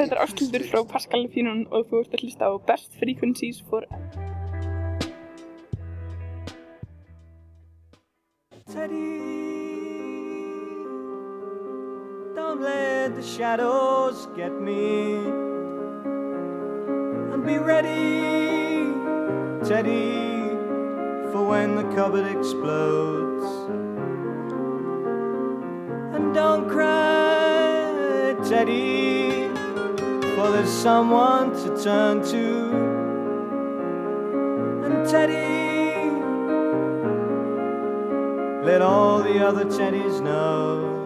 Þetta er Ástildur frá Pascal Fínon og þú ert að hlusta á Best Frequencies for Teddy, don't let the shadows get me. And be ready, Teddy, for when the cupboard explodes. And don't cry, Teddy, someone to turn to. And Teddy, let all the other teddies know.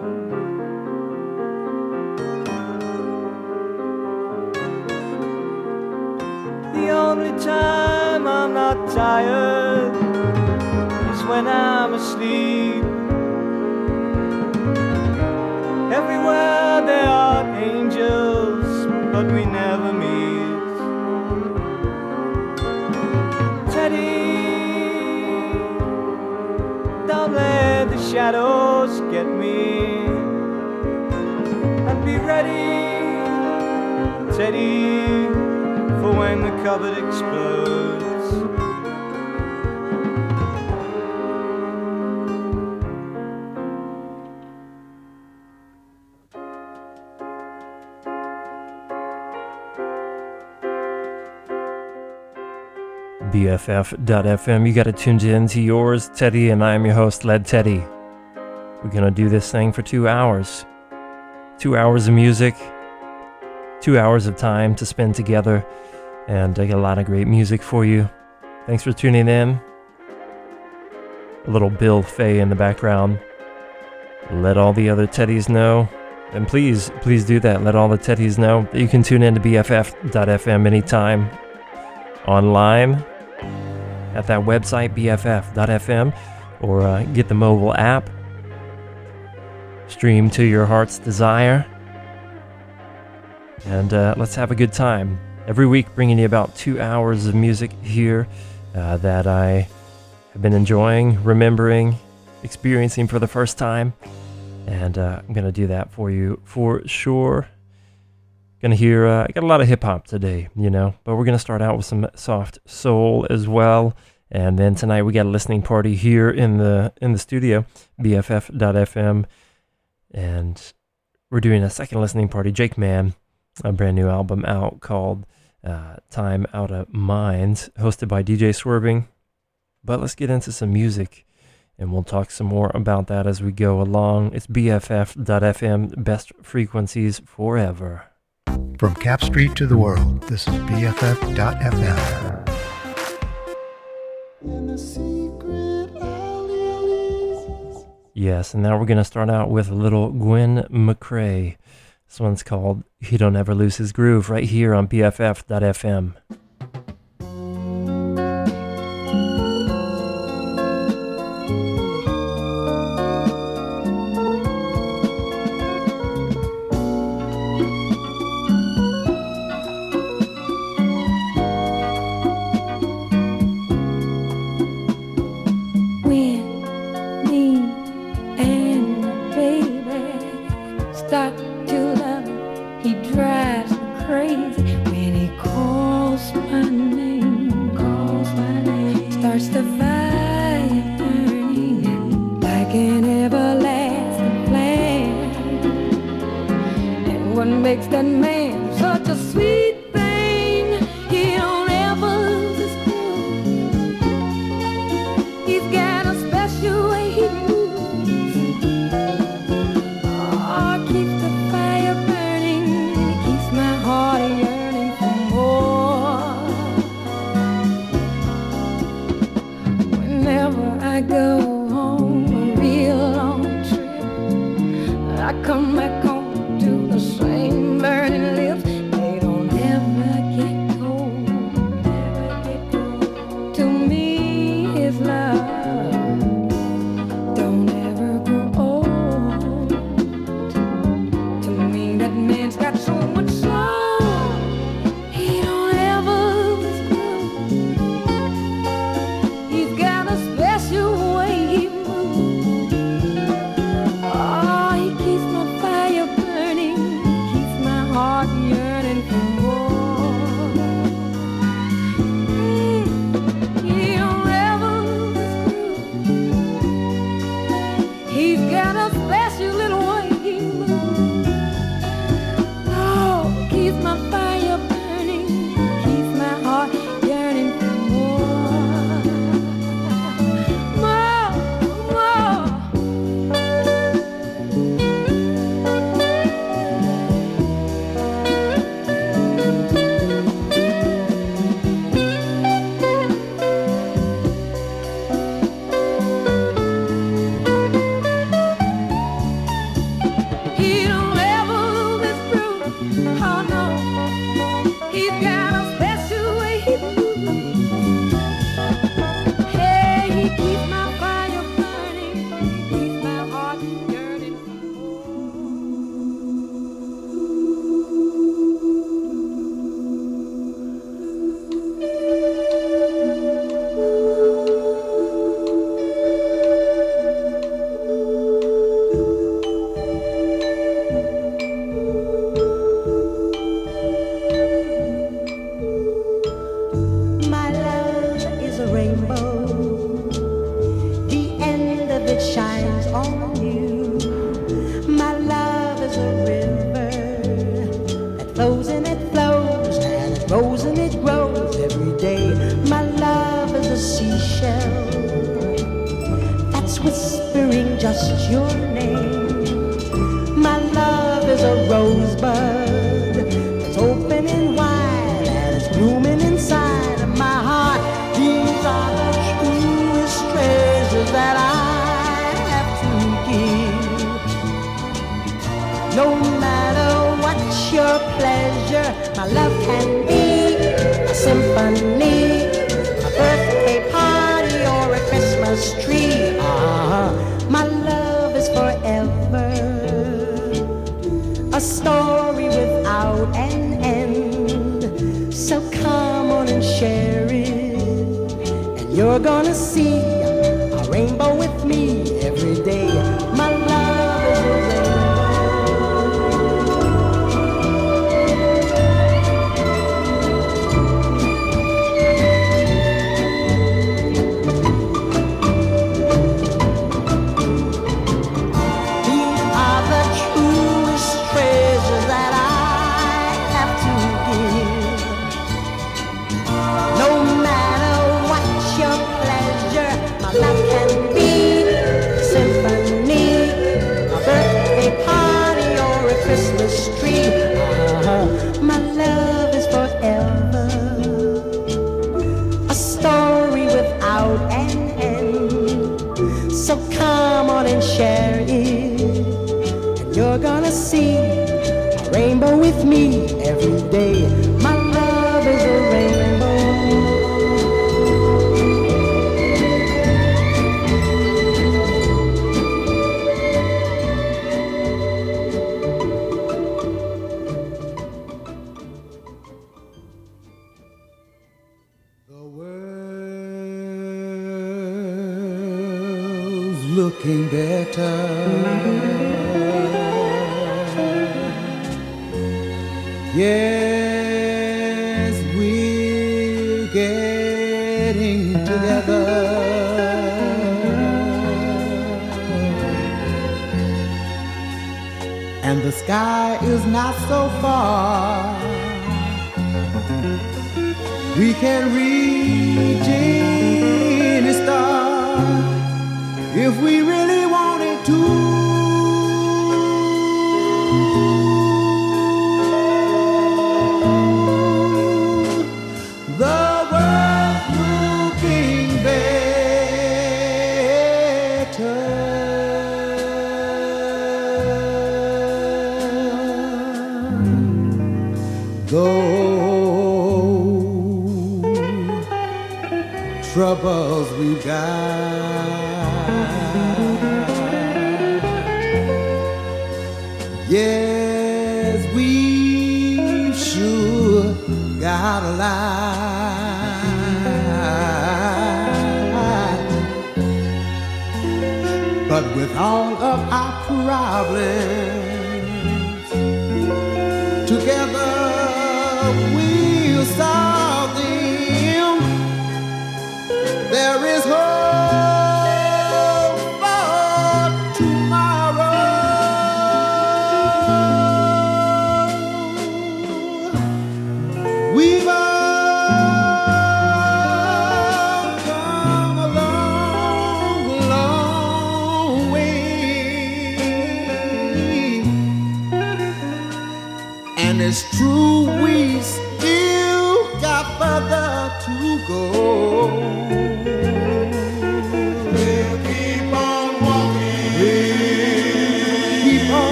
The only time I'm not tired is when I'm asleep. Everywhere there are but we never meet. Teddy, don't let the shadows get me. And be ready, Teddy, for when the cupboard explodes. BFF.FM. You got it tuned in to yours, Teddy, and I am your host, Led Teddy. We're going to do this thing for two hours. Two hours of music, two hours of time to spend together, and I got a lot of great music for you. Thanks for tuning in. A little Bill Fay in the background. Let all the other Teddies know. And please, please do that. Let all the Teddies know that you can tune in to BFF.FM anytime online at that website, bff.fm, or uh, get the mobile app. Stream to your heart's desire. And uh, let's have a good time. Every week, bringing you about two hours of music here uh, that I have been enjoying, remembering, experiencing for the first time. And uh, I'm going to do that for you for sure. Gonna hear, uh, I got a lot of hip hop today, you know, but we're gonna start out with some soft soul as well. And then tonight we got a listening party here in the in the studio, BFF.FM, and we're doing a second listening party. Jake Man, a brand new album out called uh, "Time Out of Minds," hosted by DJ Swerving. But let's get into some music, and we'll talk some more about that as we go along. It's BFF.FM, best frequencies forever. From Capp Street to the world, this is BFF.FM. Yes, and now we're going to start out with a little Gwen McCrae. This one's called He Don't Ever Lose His Groove right here on BFF.FM. crazy when he calls my name. Calls my name. Starts the fire burning like an everlasting flame. And what makes that man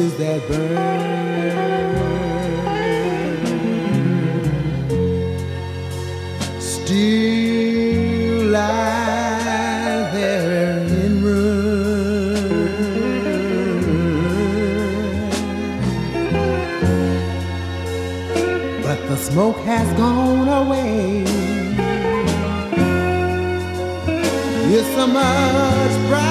cities that burn still lie there in ruin. But the smoke has gone away. It's a much brighter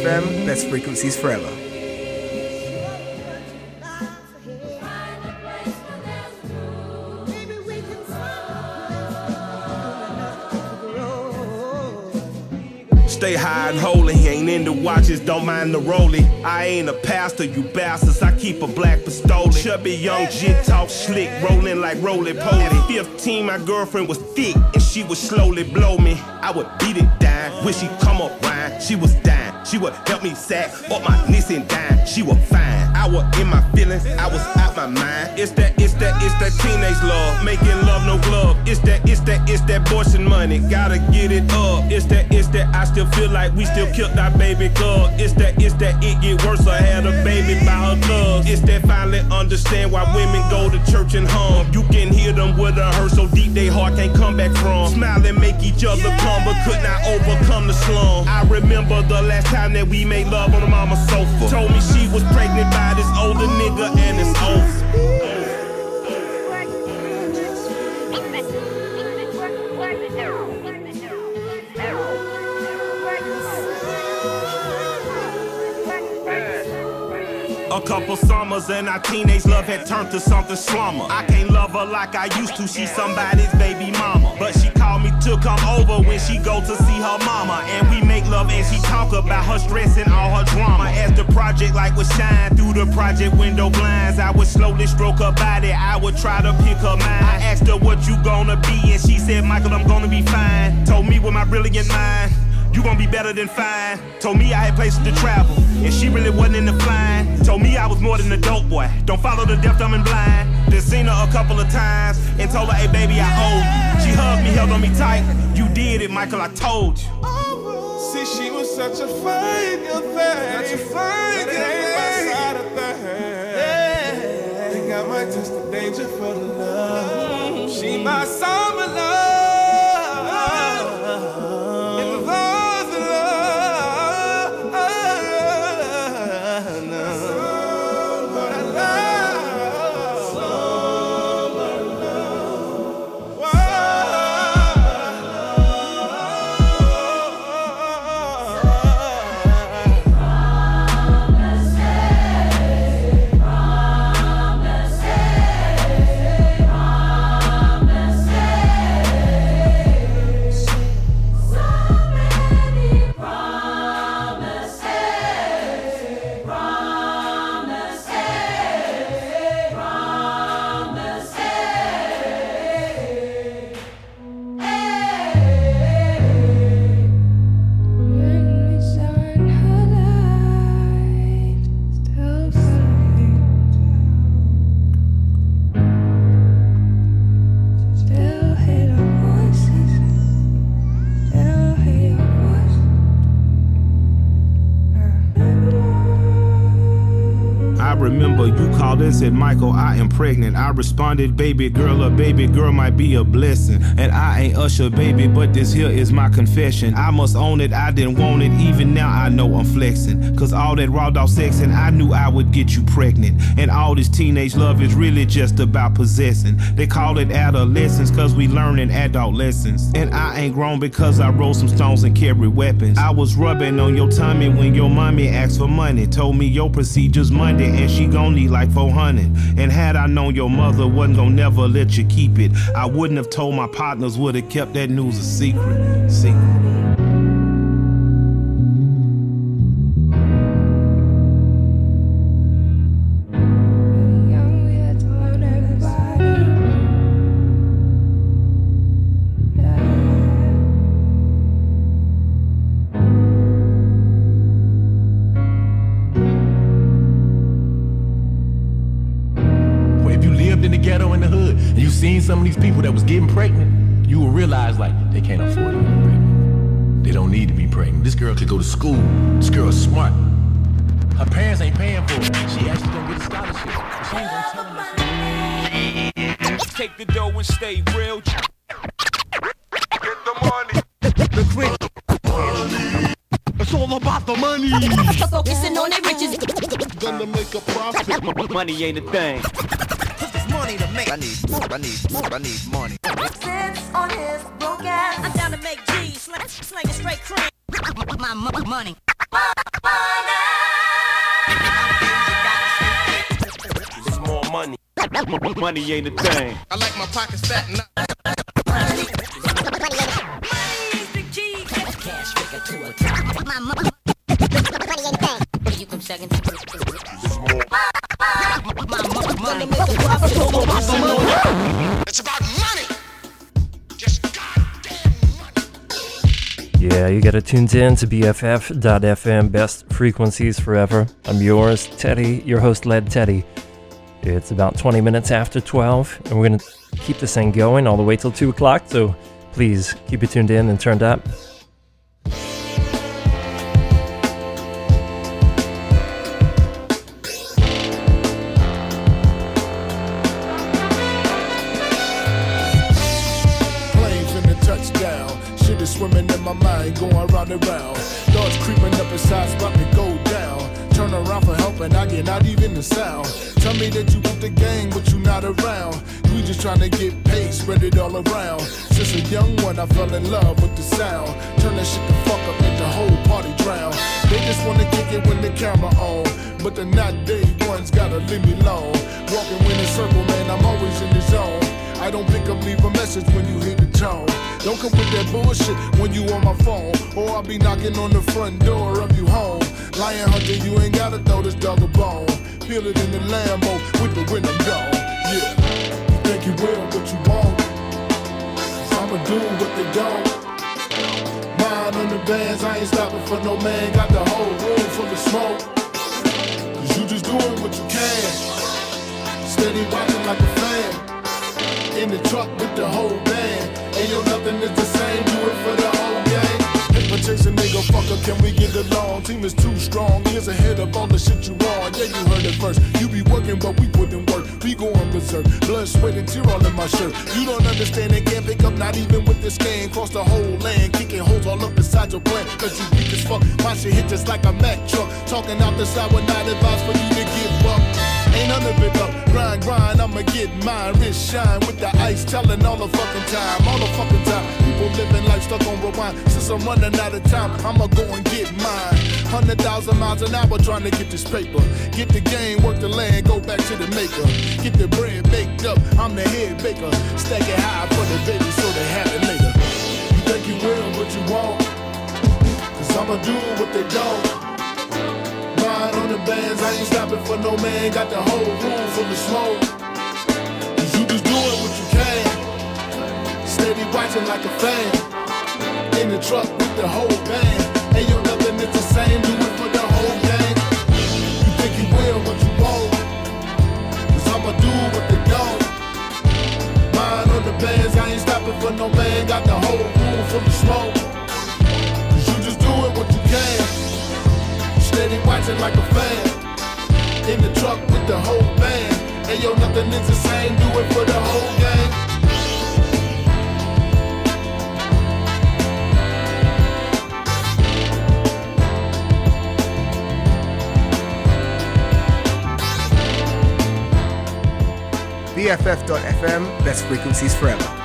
BFF.FM, best frequencies forever. Stay high and holy, ain't into watches, don't mind the rolling. I ain't a pastor, you bastards, I keep a black pistol. Chubby young jit talk slick, rolling like roly poly. 15, my girlfriend was thick, and she would slowly blow me. I would beat it down, when she come up rhyme, she was dying. She would help me sack up my knees and dime, she was fine. I was in my feelings, I was out my mind. It's that, it's that, it's that teenage love, making love no glove. It's that, it's that, it's that abortion money, gotta get it up. It's that, it's that, I still feel like we still killed our baby girl. It's that, it's that, it get worse. I had a baby by her thugs. It's that finally understand why women go to church and hum. You can hear them with a hurt so deep they heart can't come back from. Smile and make each other come, but could not overcome the slum. I remember the last time that we made love on the mama sofa. Told me she was pregnant by this older nigga and it's over. Couple summers and our teenage love had turned to something slumber. I can't love her like I used to, she's somebody's baby mama. But she called me to come over when she go to see her mama. And we make love and she talk about her stress and all her drama. As the project light would shine through the project window blinds, I would slowly stroke her body, I would try to pick her mind. I asked her what you gonna be and she said, Michael, I'm gonna be fine. Told me with my brilliant mind. You gon' be better than fine. Told me I had places to travel, and she really wasn't in the flying. Told me I was more than a dope boy. Don't follow the deaf, dumb, and blind. Then seen her a couple of times and told her, hey baby, I owe you. She hugged me, held on me tight. You did it, Michael, I told you. See, she was such a fine young thing. Such a fine young thing. Side of thing. Think I might test the danger for the love. Mm-hmm. She my summer love. Michael, I am pregnant. I responded, baby girl, a baby girl might be a blessing. And I ain't Usher, baby, but this here is my confession. I must own it, I didn't want it. Even now I know I'm flexing. Cause all that raw dog sex, and I knew I would get you pregnant. And all this teenage love is really just about possessing. They call it adolescence, cause we learning adult lessons. And I ain't grown because I roll some stones and carry weapons. I was rubbing on your tummy when your mommy asked for money. Told me your procedures Monday and she gon' need like 400. And had I known your mother wasn't gonna never let you keep it, I wouldn't have told my partners, would've kept that news a secret. Secret. Tuned in to BFF.FM, best frequencies forever. I'm yours, Teddy, your host, Led Teddy. It's about 20 minutes after 12, and we're going to keep this thing going all the way till 2 o'clock, so please keep it tuned in and turned up. My mind, going round and round. Thoughts creeping up inside, about to go down. Turn around for help and I get not even the sound. Tell me that you want the gang, but you not around. We just trying to get paid, spread it all around. Since a young one, I fell in love with the sound. Turn that shit the fuck up, make the whole party drown. They just wanna kick it when the camera on. But the not day ones gotta leave me alone. Walking in a circle, man, I'm always in the zone. I don't pick up, leave a message when you hear the tone. Don't come with that bullshit when you on my phone. Or I'll be knocking on the front door of you home. Lion hunter, you ain't gotta throw this dog a bone. Feel it in the Lambo with the window down. Yeah. You think you will, but you won't. I'ma do what they don't. Mind on the bands, I ain't stopping for no man. Got the whole room full of smoke. Cause you just doing what you can. Steady watching like a fan in the truck with the whole band. Ain't yo, nothing is the same, do it for the whole gang. Paper chasing nigga, fucker, can we get along? Team is too strong, years ahead of all the shit you on. Yeah, you heard it first. You be working, but we put in work. We going berserk. Blood, sweat, and tear all in my shirt. You don't understand, and can't pick up, not even with this game. Cross the whole land, kicking holes all up inside your plan. Cause you weak as fuck. My shit hit just like a Mack truck. Talking out the side would not advise for you to give up. None of it up. Grind, grind, I'ma get mine. Wrist shine with the ice, telling all the fucking time. All the fucking time. People living life stuck on rewind. Since I'm running out of time, I'ma go and get mine. Hundred thousand miles an hour trying to get this paper. Get the game, work the land, go back to the maker. Get the bread baked up, I'm the head baker. Stack it high for the baby so they have it later. You think you will, but you won't. Cause I'ma do what they don't. Mind on the bands, I ain't stopping for no man. Got the whole room full of smoke. Cause you just doing what you can. Steady watching like a fan. In the truck with the whole band. Watching like a fan. In the truck with the whole band. Yo, nothing is the same, do it for the whole gang. BFF.FM, best frequencies forever.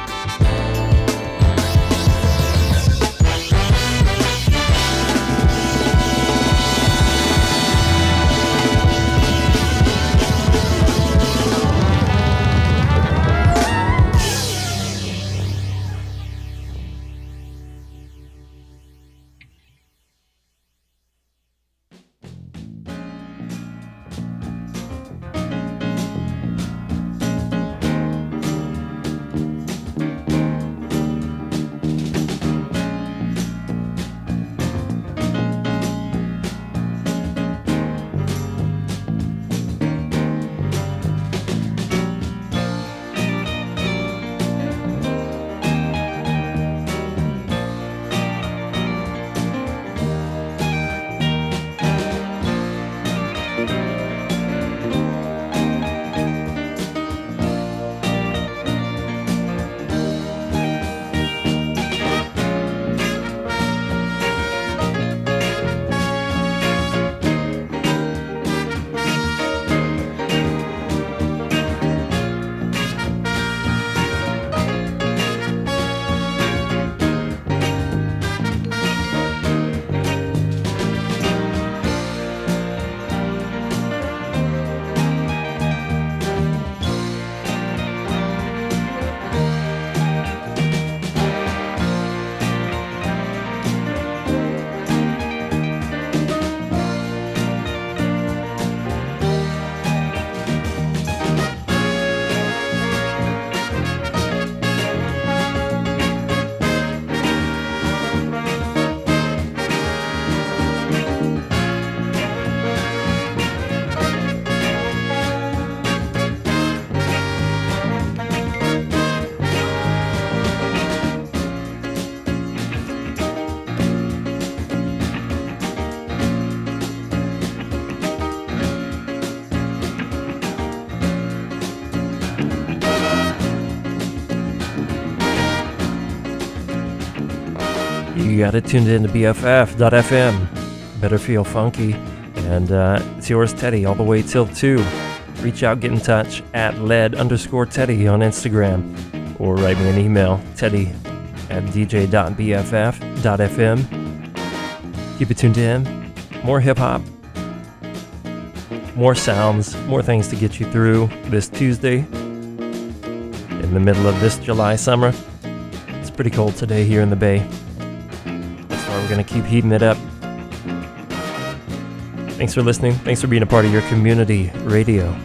Got it tuned in to BFF.FM. Better feel funky. And uh, it's yours, Teddy, all the way till 2. Reach out, get in touch at lead underscore Teddy on Instagram. Or write me an email, teddy at dj.bff.fm. Keep it tuned in. More hip hop, more sounds, more things to get you through this Tuesday in the middle of this July summer. It's pretty cold today here in the Bay. We're going to keep heating it up. Thanks for listening. Thanks for being a part of your community radio.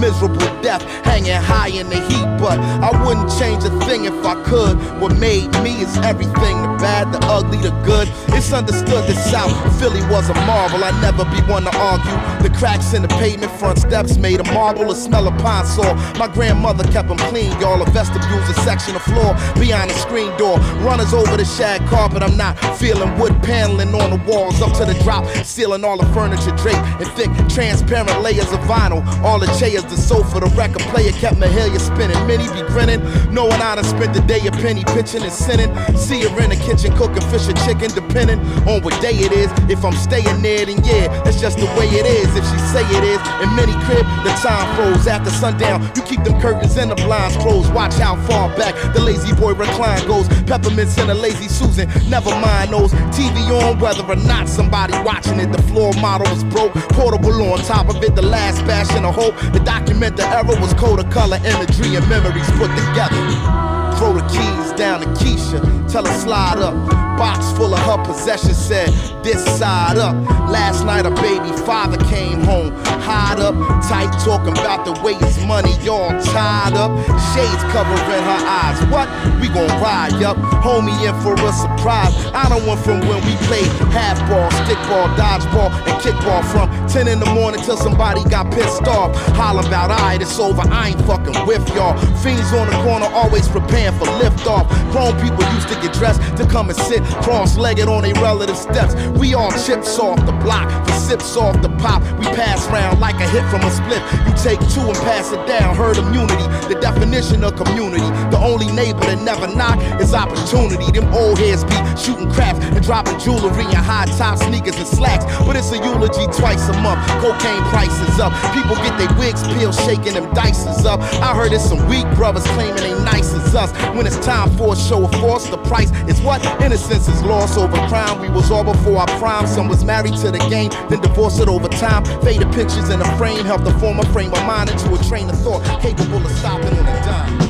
Miserable death, hanging high in the heat. But I wouldn't change a thing if I could. What made me is everything the bad, the ugly, the good. It's understood that South Philly was a marvel. I'd never be one to argue. The cracks in the pavement, front steps made of marble. The smell Pine-Sol. My grandmother kept them clean, y'all. The vestibule's a section of floor beyond the screen door. Runners over the shag carpet. I'm not feeling wood paneling on the walls up to the drop, ceiling all the furniture draped in thick, transparent layers of vinyl. All the chairs, the sofa, the record player kept Mahalia spinning. Many be grinning, knowing I done spent the day a penny pitching and sinning. See her in the kitchen cooking fish or chicken, depending on what day it is. If I'm staying there, then yeah, that's just the way it is. If she say it is, in many crib, the time froze after sundown. You keep them curtains and the blinds closed. Watch how far back the La-Z-Boy recline goes. Peppermints and a lazy Susan, never mind those. TV on, whether or not somebody watching it. The floor model was broke, portable on top of it. The last bastion of hope. The document the era was code of color, imagery, and memories put together. Throw the keys down to Keisha, tell her slide up. Box full of her possessions said, this side up. Last night a baby father came home, hide up, tight talking about the way his money all tied up. Shades covering her eyes. What? We gon' ride up. Homie in for a surprise. I don't want from when we played half ball, stick ball, dodgeball, and kickball from 10 in the morning till somebody got pissed off. Hollering about, alright, it's over. I ain't fucking with y'all. Fiends on the corner always preparing for liftoff. Grown people used to get dressed to come and sit cross-legged on their relative steps. We all chips off the block, the sips off the pop. We pass round like a hit from a split. You take two and pass it down. Herd immunity, the definition of community. The only neighbor that never knock is opportunity. Them old heads be shooting craps and dropping jewelry and high top sneakers and slacks. But it's a eulogy twice a month. Cocaine prices up. People get their wigs peeled, shaking them dices up. I heard it's some weak brothers claiming they nice as us. When it's time for a show of force, the price is what? Innocence is lost over crime. We was all before our prime. Some was married to the game, then divorced it over time. Faded pictures in a frame help to form a frame of mind into a train of thought capable of stopping on a dime.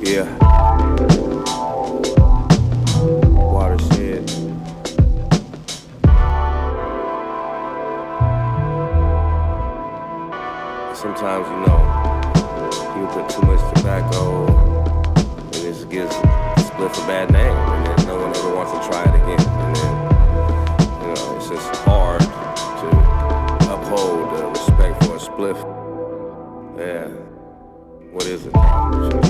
Yeah. Sometimes, you know, gives split a bad name, and then no one ever wants to try it again. And then, you know, it's just hard to uphold the respect for a spliff. Yeah. What is it?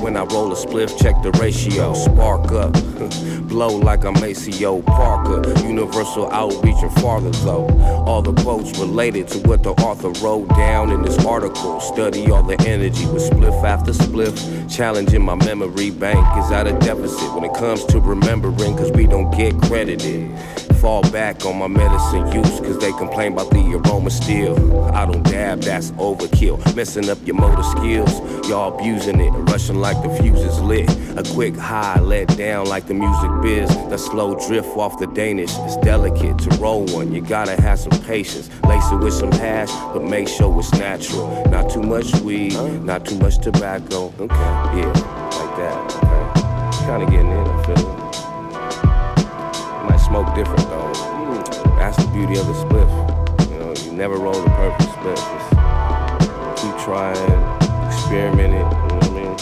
When I roll a spliff, check the ratio. Spark up, blow like I'm Maceo Parker. Universal outreach and farther though. All the quotes related to what the author wrote down in this article. Study all the energy with spliff after spliff. Challenging my memory bank is at a deficit when it comes to remembering, cause we don't get credited. Fall back on my medicine use, cause they complain about the aroma still. I don't dab, that's overkill. Messing up your motor skills, y'all abusing it. Rushing like the fuse is lit. A quick high let down like the music biz. The slow drift off the Danish. It's delicate to roll one, you gotta have some patience. Lace it with some hash, but make sure it's natural. Not too much weed, not too much tobacco. Okay, yeah, like that. Okay. Kinda getting in, I feel smoke different though. That's the beauty of the spliff. You know, you never roll the perfect spliff. Just keep trying, experimenting. You know what I mean?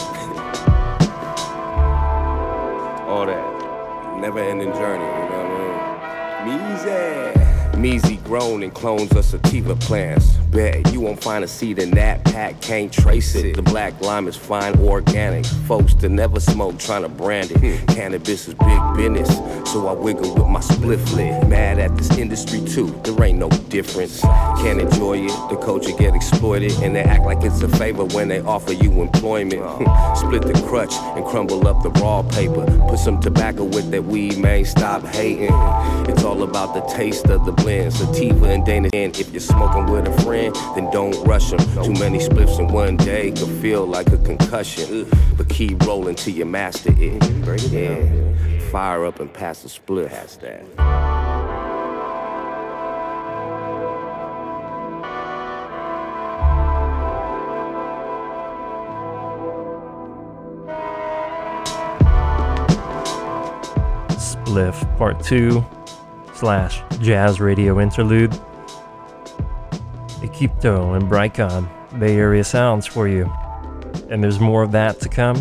All that. Never ending journey. You know what I mean? Measy. Measy grown and clones of sativa plants. Bet you won't find a seed in that pack, can't trace it. The black lime is fine organic. Folks that never smoke trying to brand it. Hmm. Cannabis is big business, so I wiggle with my spliff lid. Mad at this industry too, there ain't no difference. Can't enjoy it, the culture get exploited, and they act like it's a favor when they offer you employment. Hmm. Split the crutch and crumble up the raw paper. Put some tobacco with that weed, man, stop hating. It's all about the taste of the blend. Sativa and Dana. And if you're smoking with a friend, then don't rush them. Too many spliffs in one day could feel like a concussion. But keep rolling till you master it. Break it down. Fire up and pass the split. Pass that. Spliff Part 2 slash Jazz Radio Interlude. Equipto and Brycon, Bay Area sounds for you. And there's more of that to come.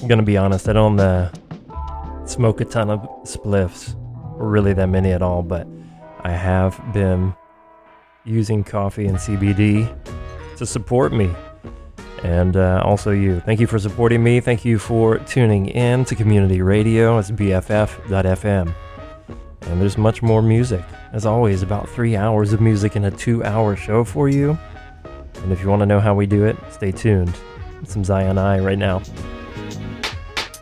I'm gonna be honest, I don't uh, smoke a ton of spliffs. or really that many at all, but I have been using coffee and CBD to support me and uh, also you. Thank you for supporting me. Thank you for tuning in to community radio. It's BFF.FM. And there's much more music. As always, about three hours of music in a two hour show for you. And if you want to know how we do it, stay tuned. Some Zion I right now.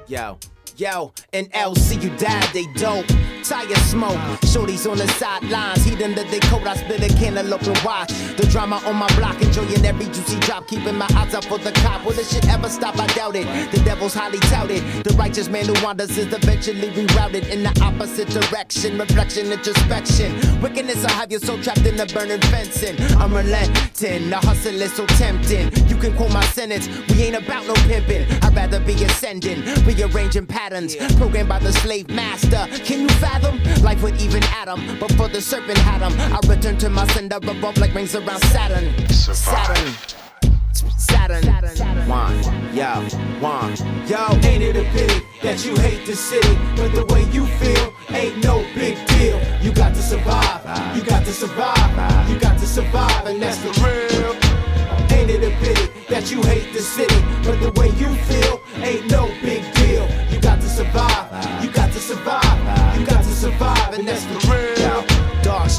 Yo. Yo, in LC, you died, they dope. Tire smoke, shorties on the sidelines, heat the coat. I split a cantaloupe and watch the drama on my block, enjoying every juicy drop, keeping my eyes up for the cop. Will this shit ever stop? I doubt it. The devil's highly touted. The righteous man who wanders is eventually rerouted in the opposite direction. Reflection, introspection. Wickedness will have your soul trapped in the burning fencing. I'm relenting, the hustle is so tempting. You can quote my sentence, we ain't about no pimping. I'd rather be ascending, rearranging patterns, programmed by the slave master. Can you fathom life with even Adam? But for the serpent had him, I return to my sender, revolve like rings around Saturn. Saturn. Saturn. One, yo, one, yo. Ain't it a pity that you hate the city, but the way you feel ain't no big deal. You got to survive, you got to survive, you got to survive, and that's the real. Ain't it a pity that you hate the city, but the way you feel ain't no big deal. Survive, you got to survive, and that's the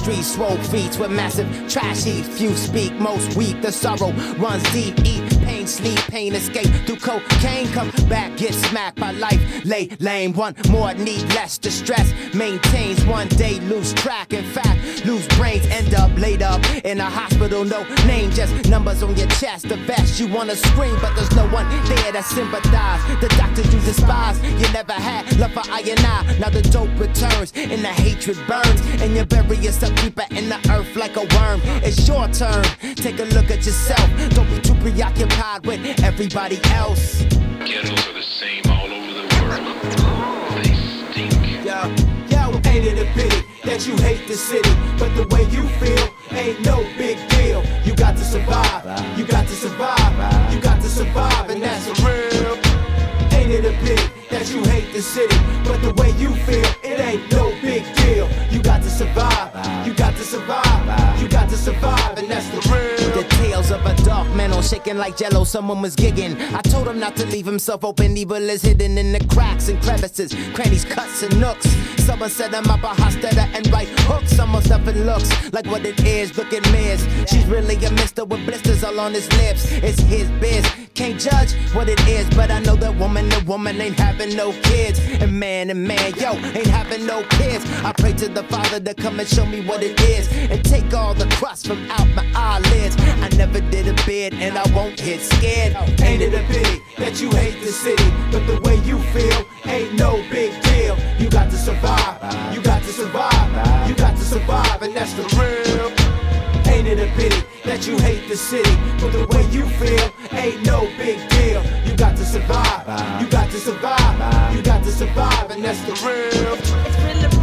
streets, swole feet with massive trash heaps. Few speak, most weep. The sorrow runs deep. Eat pain, sleep, pain, escape through cocaine. Come back, get smacked by life. Lay lame. One more, need less distress. Maintains one day, lose track. In fact, lose brains, end up laid up in a hospital. No name, just numbers on your chest. The best you wanna scream, but there's no one there to sympathize. The doctor you despise, you never had love for I and I. Now the dope returns and the hatred burns, and you bury yourself deeper in the earth like a worm. It's your turn. Take a look at yourself. Don't be too preoccupied with everybody else. Ghettos are the same all over the world. They stink. Yo, yo, ain't it a pity that you hate the city, but the way you feel ain't no big deal. You got to survive, you got to survive, you got to survive, and that's real. Ain't it a pity that you hate the city, but the way you feel, it ain't no big deal. Survive, you got to survive, you got to survive, and that's the real. The tales of a dark man all shaking like jello, someone was gigging. I told him not to leave himself open, evil is hidden in the cracks and crevices, crannies, cuts, and nooks. Someone set him up a hostetta and right hooks. Some stuff it looks like what it is. Look at Miz. She's really a mister with blisters all on his lips. It's his biz. Can't judge what it is, but I know that woman and woman ain't having no kids. And man and man, yo, ain't having no kids. I pray to the Father to come and show me what it is. And take all the crust from out my eyelids. I never did a bid and I won't get scared. Ain't it a pity that you hate the city, but the way you feel ain't no big deal. You got to survive, you got to survive, you got to survive, and that's the real. Ain't it a pity that you hate the city, but the way you feel ain't no big deal. You got to survive, you got to survive, you got to survive, and that's the real.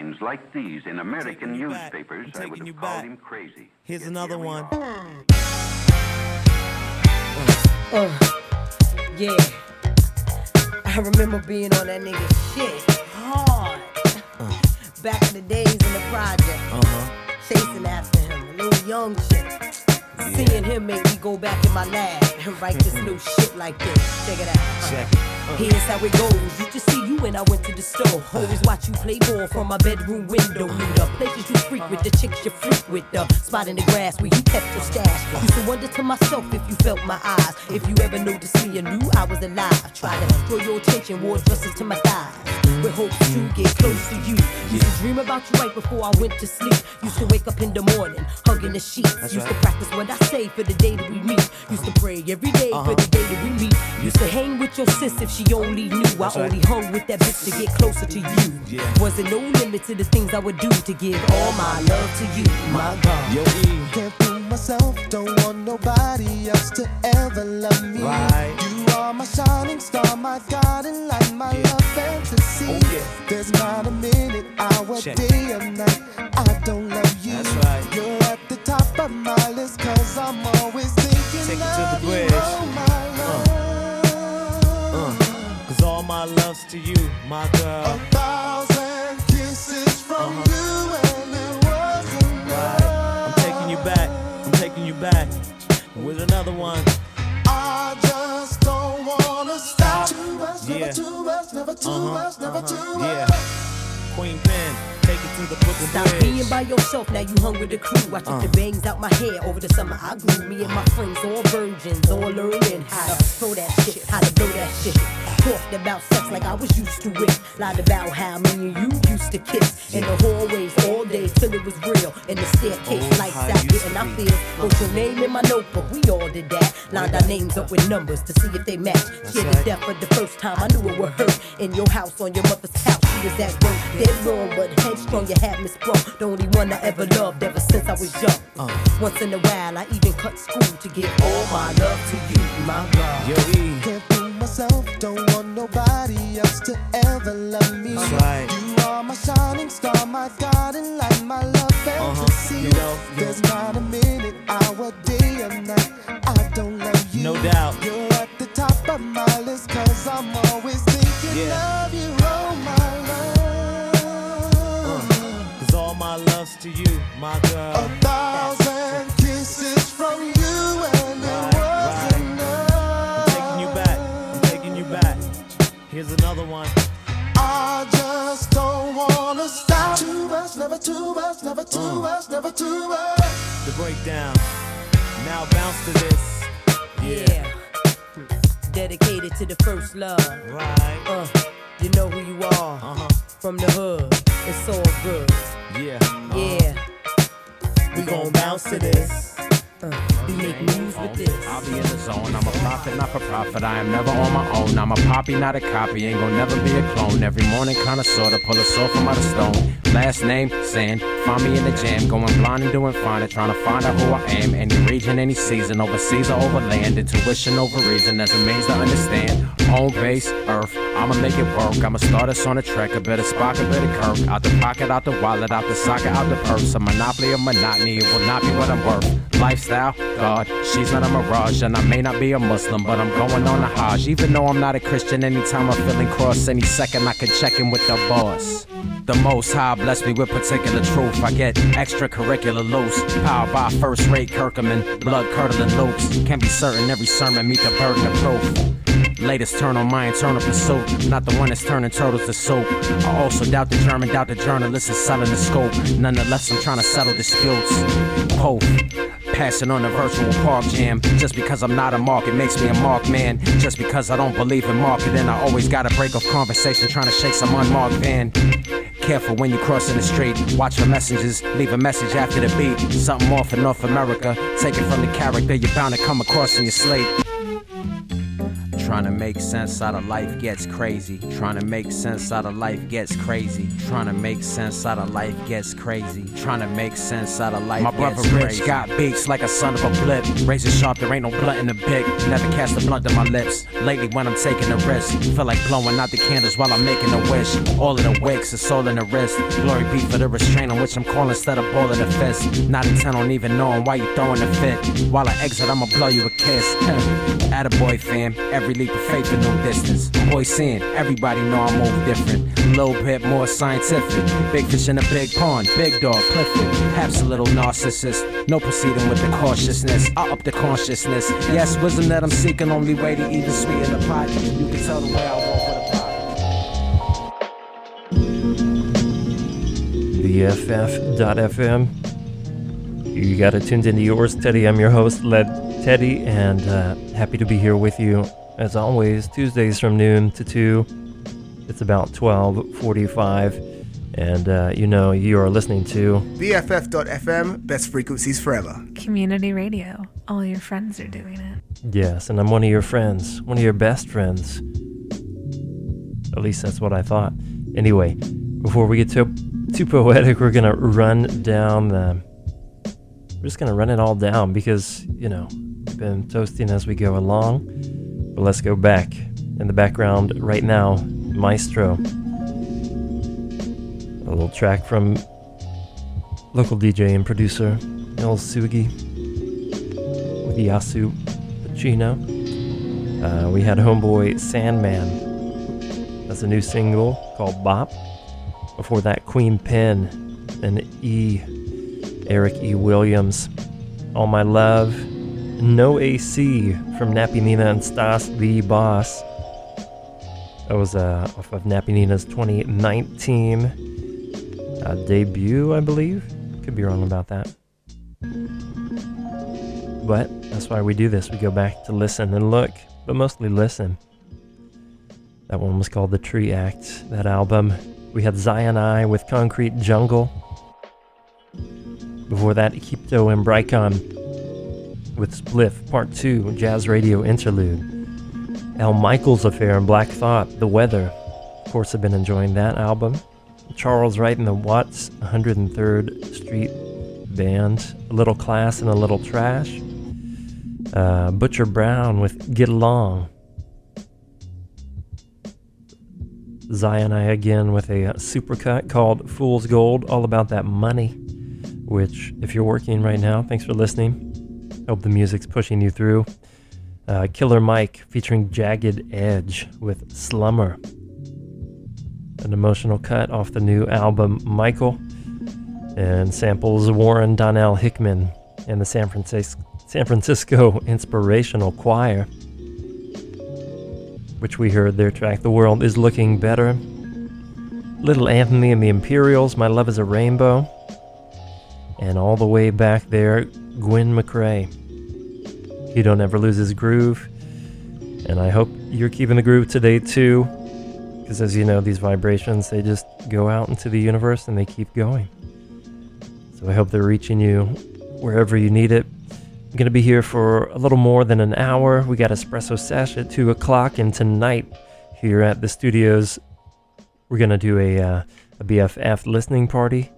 Read headlines like these in American newspapers, I would have called him crazy. Here's another one. Uh, yeah. I remember being on that nigga shit hard. Back in the days in the project. Uh-huh. Chasing after him, a little young shit. Seeing him make me go back in my lab and write this new shit like this. Check it out. Uh, Check Here's how it goes. Used to see you when I went to the store. Always watch you play ball from my bedroom window. Knew the places you frequent, the chicks you freak with, the spot in the grass where you kept your stash. Used to wonder to myself if you felt my eyes. If you ever noticed me and knew I was alive. Try to draw your attention, wore dresses to my thighs. With hopes to get close to you. Used to dream about you right before I went to sleep. Used to wake up in the morning, hugging the sheets. That's Used right. to practice what I say for the day that we meet. Used to pray every day Uh-huh. for the day that we meet. Used to hang with your sis if she only knew. I right. only hung with that bitch to get closer to you. Yeah. Wasn't no limit to the things I would do to give all my love to you, my God. Yo, E. Can't fool myself, don't want nobody else to ever love me. Right. You are my shining star, my guiding light, my love fantasy. Oh, yeah. There's not a minute, hour, Check. day, or night. I don't love you. That's right. You're at the top of my list, cause I'm always thinking Take it to of the you. bridge. Oh, uh. My love's to you, my girl. A thousand kisses from Uh-huh. you, and it wasn't. I'm taking you back. I'm taking you back. With another one. I just don't wanna stop. Too much, Yeah. never too much, never too Uh-huh, much, never uh-huh. too much. Yeah. Queen Pen, take it to the Stop being by yourself, now you hung with the crew. I took Uh. the bangs out my hair over the summer. I grew me and my friends, all virgins, all learning how to throw that shit, how to blow that shit. Talked about sex like I was used to it. Lied about how me and you used to kiss in the hallways all day till it was real. In the staircase, Oh, lights out, getting to our be. Wrote your name in my notebook, we all did that. Lined our names up with numbers to see if they match. Scared to right. death for the first time, I knew it would hurt. In your house, on your mother's couch, she was at work, dead wrong, but headstrong, you had me sprung. The only one I ever loved ever since I was young. Uh. Once in a while, I even cut school to give all my love to you, my God. Yo, E. Can't fool myself, don't want nobody else to ever love me. That's right. You are my shining star, my guiding light, my love fantasy. You know, you- There's not a minute, hour, day, or night. I don't love you. No doubt. You're at the top of my list, cause I'm always thinking Yeah. of you, my love's to you, my girl. A thousand kisses from you, and it was I'm taking you back. I'm taking you back. Here's another one. I just don't wanna stop. Too much, never too much, never too Uh. much, never too much. The breakdown. Now bounce to this. Yeah. Dedicated to the first love. Right. Uh, you know who you are. Uh-huh. From the hood. It's all good. Yeah. uh-huh. Yeah. We gon' bounce to this. Uh, make moves with this. I'll be in the zone. I'm a prophet, not for profit. I am never on my own. I'm a poppy, not a copy. Ain't gonna never be a clone. Every morning, kinda sorta pull a sword from out of stone. Last name, Sand. Find me in the jam, going blind and doing fine. And trying to find out who I am. Any region, any season, overseas or over land. Intuition over reason, That's a means to understand. Home base, earth. I'ma make it work. I'ma start us on a trek. A of spark, a bit of kirk. Out the pocket, out the wallet, out the socket, out the purse. A monopoly of monotony. It will not be what I'm worth. Lifestyle, God, she's not a mirage. And I may not be a Muslim, but I'm going on a Hajj. Even though I'm not a Christian, anytime I'm feeling cross, any second I can check in with the boss. The most high bless me with particular truth. I get extracurricular loose. Powered by first rate Kirkman, blood curdling loops. Can't be certain every sermon meet the burden of proof. Latest turn on my internal pursuit, not the one that's turning turtles to soup. I also doubt the German, doubt the journalist is selling the scope. Nonetheless, I'm trying to settle disputes. Pope, passing on a virtual park jam. Just because I'm not a mark, it makes me a mark man. Just because I don't believe in marketing, I always got a break of conversation trying to shake some unmarked van. Careful when you're crossing the street. Watch for messages. Leave a message after the beat. Something more for North America. Take it from the character you're bound to come across in your slate. Trying to make sense out of life gets crazy. Trying to make sense out of life gets crazy. Trying to make sense out of life gets crazy. Trying to make sense out of life My brother Rich crazy. got beats like a son of a blip. Razor sharp, there ain't no blunt in the big. Never cast a blunt to my lips. Lately, when I'm taking a risk, feel like blowing out the candles while I'm making a wish. All of the wicks is all in the wrist. Glory be for the restraint on which I'm calling instead of balling a fist. Not a intent on even knowing why you throwing a fit. While I exit, I'ma blow you a kiss. Attaboy fam, every leap of faith in no distance. Boy sin, everybody know I move different. A little bit more scientific. Big fish in a big pond, big dog, Clifford. Perhaps a little narcissist. No proceeding with the cautiousness. I up the consciousness. Yes, wisdom that I'm seeking, only way to even sweeten the pot. You can tell the way I walk with a BFF.FM. You got it tuned into yours, Teddy. I'm your host, Led Teddy, and uh, happy to be here with you as always. Tuesdays from noon to two. It's about 12:45, and uh, you know you are listening to BFF.FM, best frequencies forever. Community radio. All your friends are doing it. Yes, and I'm one of your friends, one of your best friends. At least that's what I thought. Anyway, before we get too too poetic, we're gonna run down the. We're just gonna run it all down because you know we've been toasting as we go along. Let's go back in the background right now, Maestro. A little track from local DJ and producer El Sugi with Yasu Pacino. Uh, we had Homeboy Sandman. That's a new single called Bop. Before that, Queen Pen and E. Eric E. Williams. All My Love. No AC from Nappy Nina and Stas the Boss. That was uh, off of Nappy Nina's 2019 uh, debut, I believe. Could be wrong about that. But that's why we do this. We go back to listen and look, but mostly listen. That one was called The Tree Act, that album. We had Zion I with Concrete Jungle. Before that, Equipto and Brycon with Spliff Part 2, Jazz Radio Interlude. El Michels Affair and Black Thought, The Weather. Of course, I've been enjoying that album. Charles Wright and the Watts 103rd Street Band, A Little Class and a Little Trash. Uh, Butcher Brown with Git Along. Zion I again with a supercut called Fool's Gold, all about that money. Which, if you're working right now, thanks for listening. Hope the music's pushing you through. Uh, Killer Mike featuring Jagged Edge with Slummer. An emotional cut off the new album Michael. And samples Warren Donnell Hickman and the San Francisco, San Francisco Inspirational Choir. Which we heard their track The World is Looking Better. Little Anthony and the Imperials, My Love is a Rainbow. And all the way back there, Gwen McCrae. He don't ever lose his groove. And I hope you're keeping the groove today too. Because as you know, these vibrations, they just go out into the universe and they keep going. So I hope they're reaching you wherever you need it. I'm going to be here for a little more than an hour. We got Espresso Sash at 2 o'clock, and tonight here at the studios, we're going to do a, uh, a BFF listening party.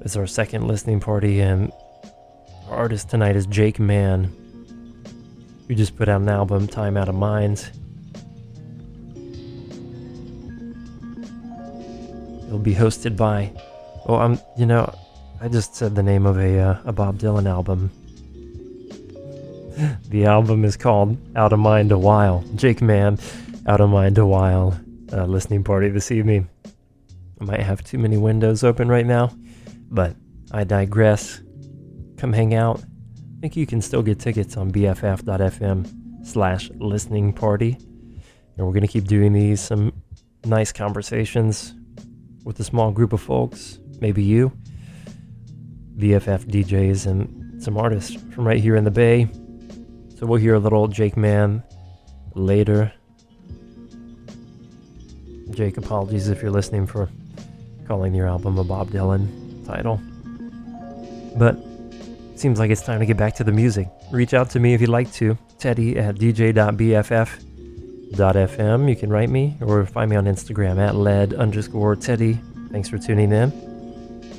It's our second listening party, and our artist tonight is Jake Mann. We just put out an album, Time Out of Mind. It'll be hosted by, oh, I'm, you know, I just said the name of a, uh, a Bob Dylan album. the album is called Out of Mind a While. Jake Mann, Out of Mind a While, uh, listening party this evening. I might have too many windows open right now, but I digress. Come hang out. I think you can still get tickets on bff.fm slash listening party. And we're going to keep doing these, some nice conversations with a small group of folks, maybe you, BFF DJs, and some artists from right here in the Bay. So we'll hear a little Jake Mann later. Jake, apologies if you're listening for calling your album a Bob Dylan title. But seems like it's time to get back to the music. Reach out to me if you'd like to. Teddy at dj.bff.fm. You can write me or find me on Instagram at led underscore Teddy. Thanks for tuning in.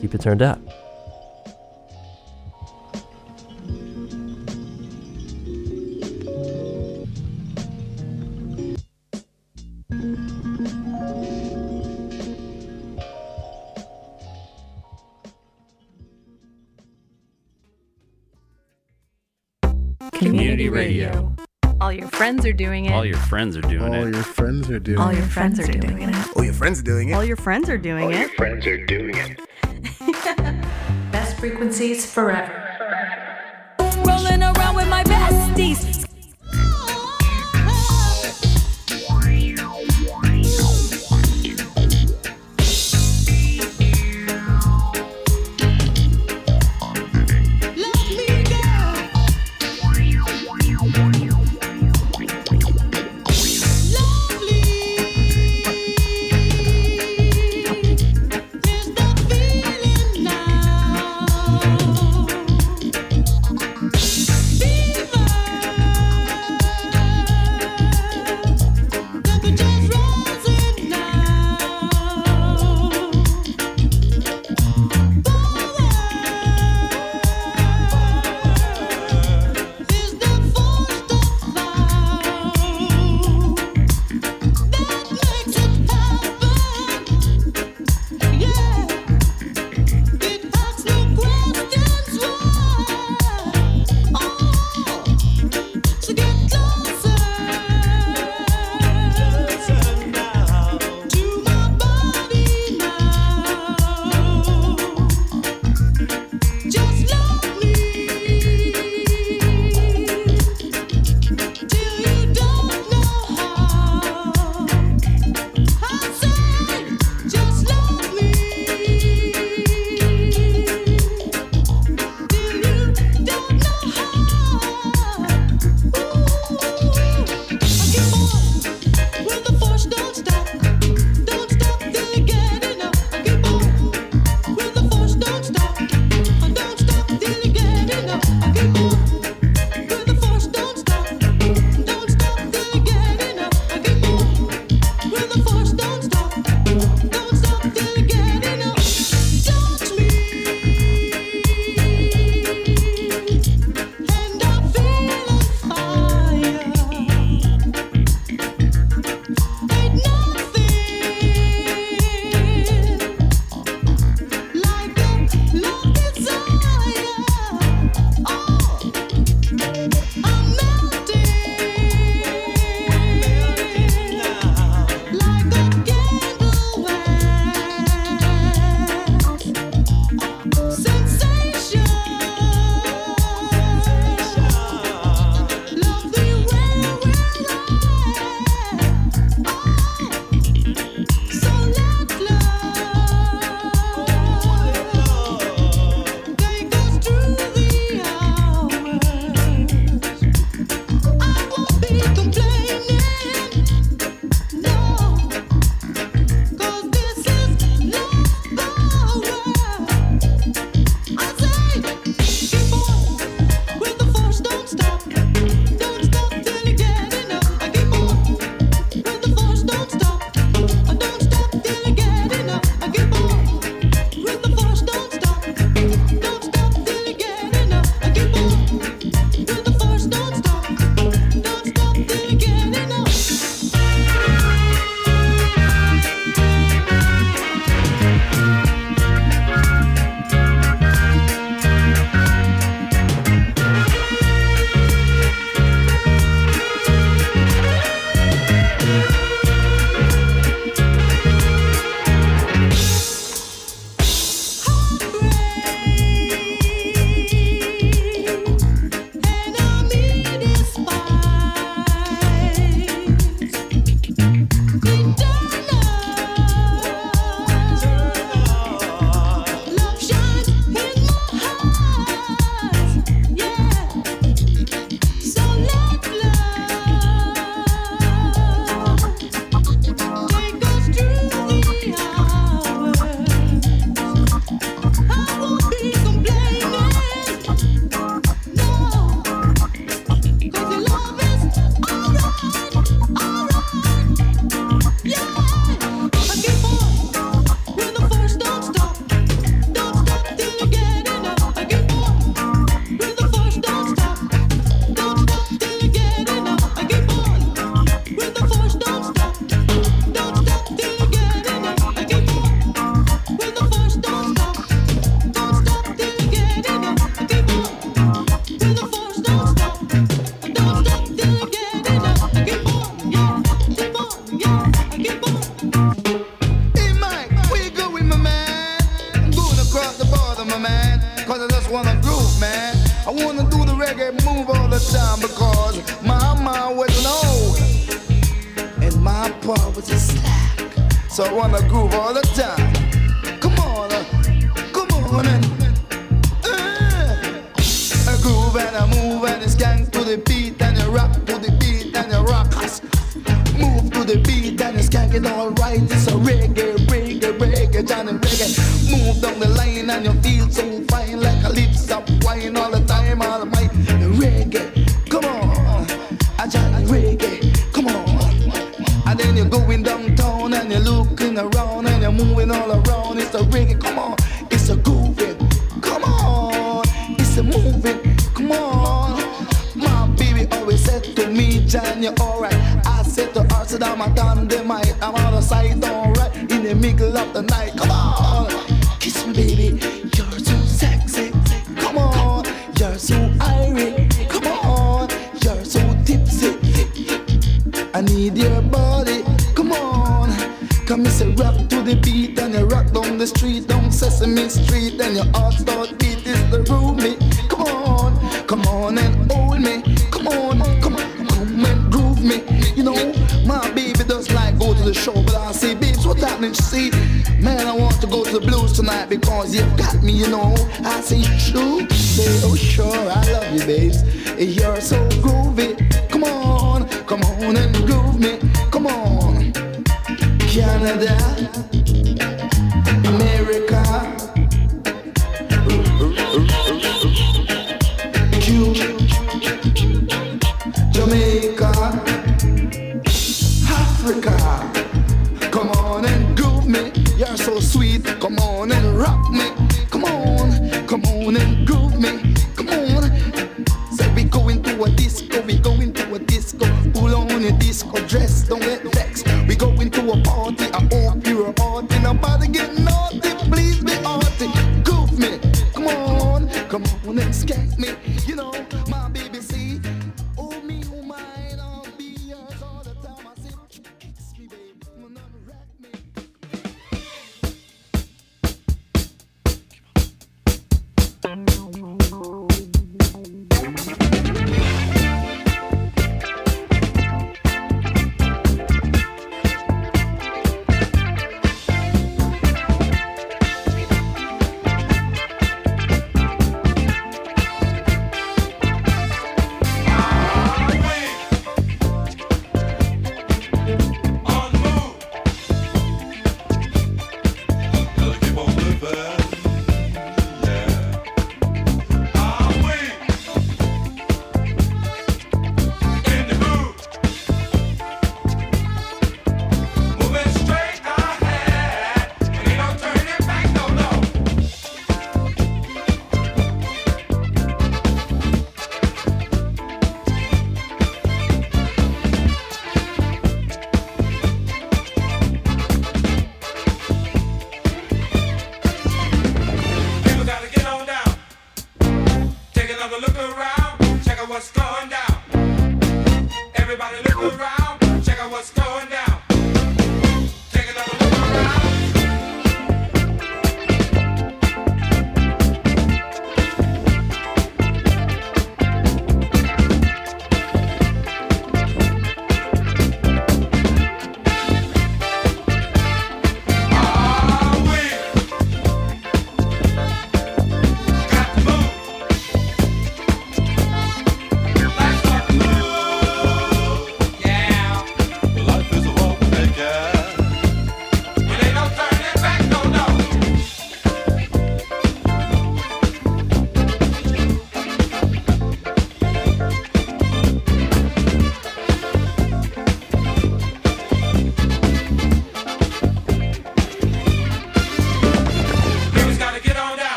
Keep it turned up. Your friends are doing it. All your friends are doing it. All it. your friends are doing it. All it. your friends are doing it. All your friends are doing it. All your friends are doing it. friends are doing it. Best frequencies forever. Rolling around with my besties. So I wanna groove all the time. Come on, uh, come on and uh, I groove and I move and I skank to the beat and I rock to the beat and I rock. Move to the beat and it's skanking all right. It's a reggae, reggae, reggae, Johnny reggae. Move down the line and you feel so fine like a lips of wine all the time. All my and you're moving all around. It's a reggae, come on, it's a grooving, come on, it's a moving, come on. My baby always said to me, John, you're alright. I said to her, said I'm a dynamite. I'm out of sight, alright, in the middle of the night. Come on, kiss me, baby. Beat and you rock down the street, down Sesame Street, and your heart start beat is the room me. Come on, come on and hold me. Come on, come on, come and groove me. You know, my baby does like go to the show, but I say, babes, what's happening? She say, man, I want to go to the blues tonight because you've got me, you know. I say, true. Say, oh sure, I love you, babes. You're so groovy. Come on, come on and groove me. Come on. Canada,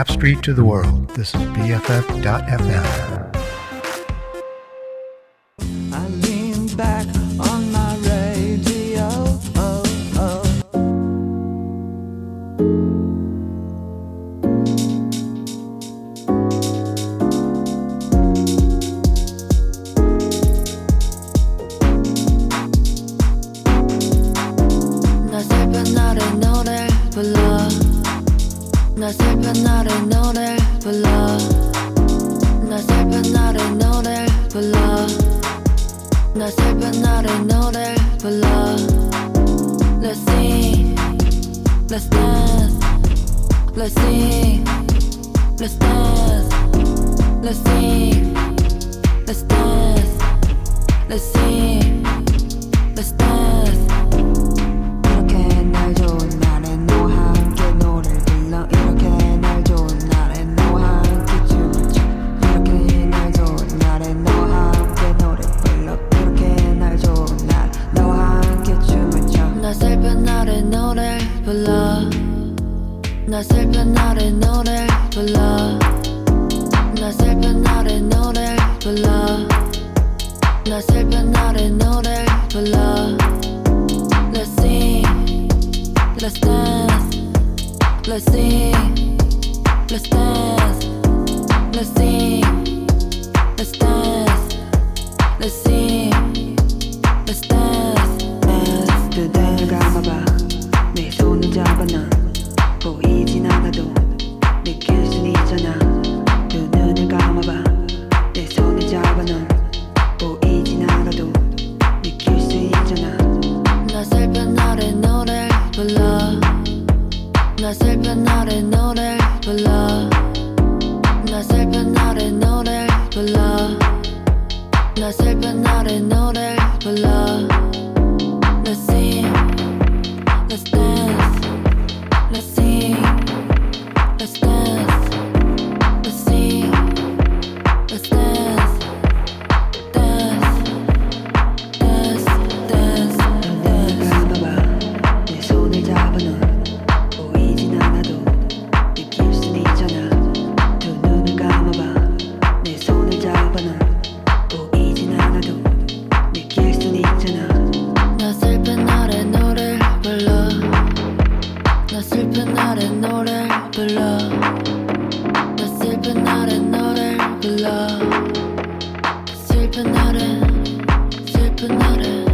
Capp Street to the world. This is BFF.FM. 슬픈 노래.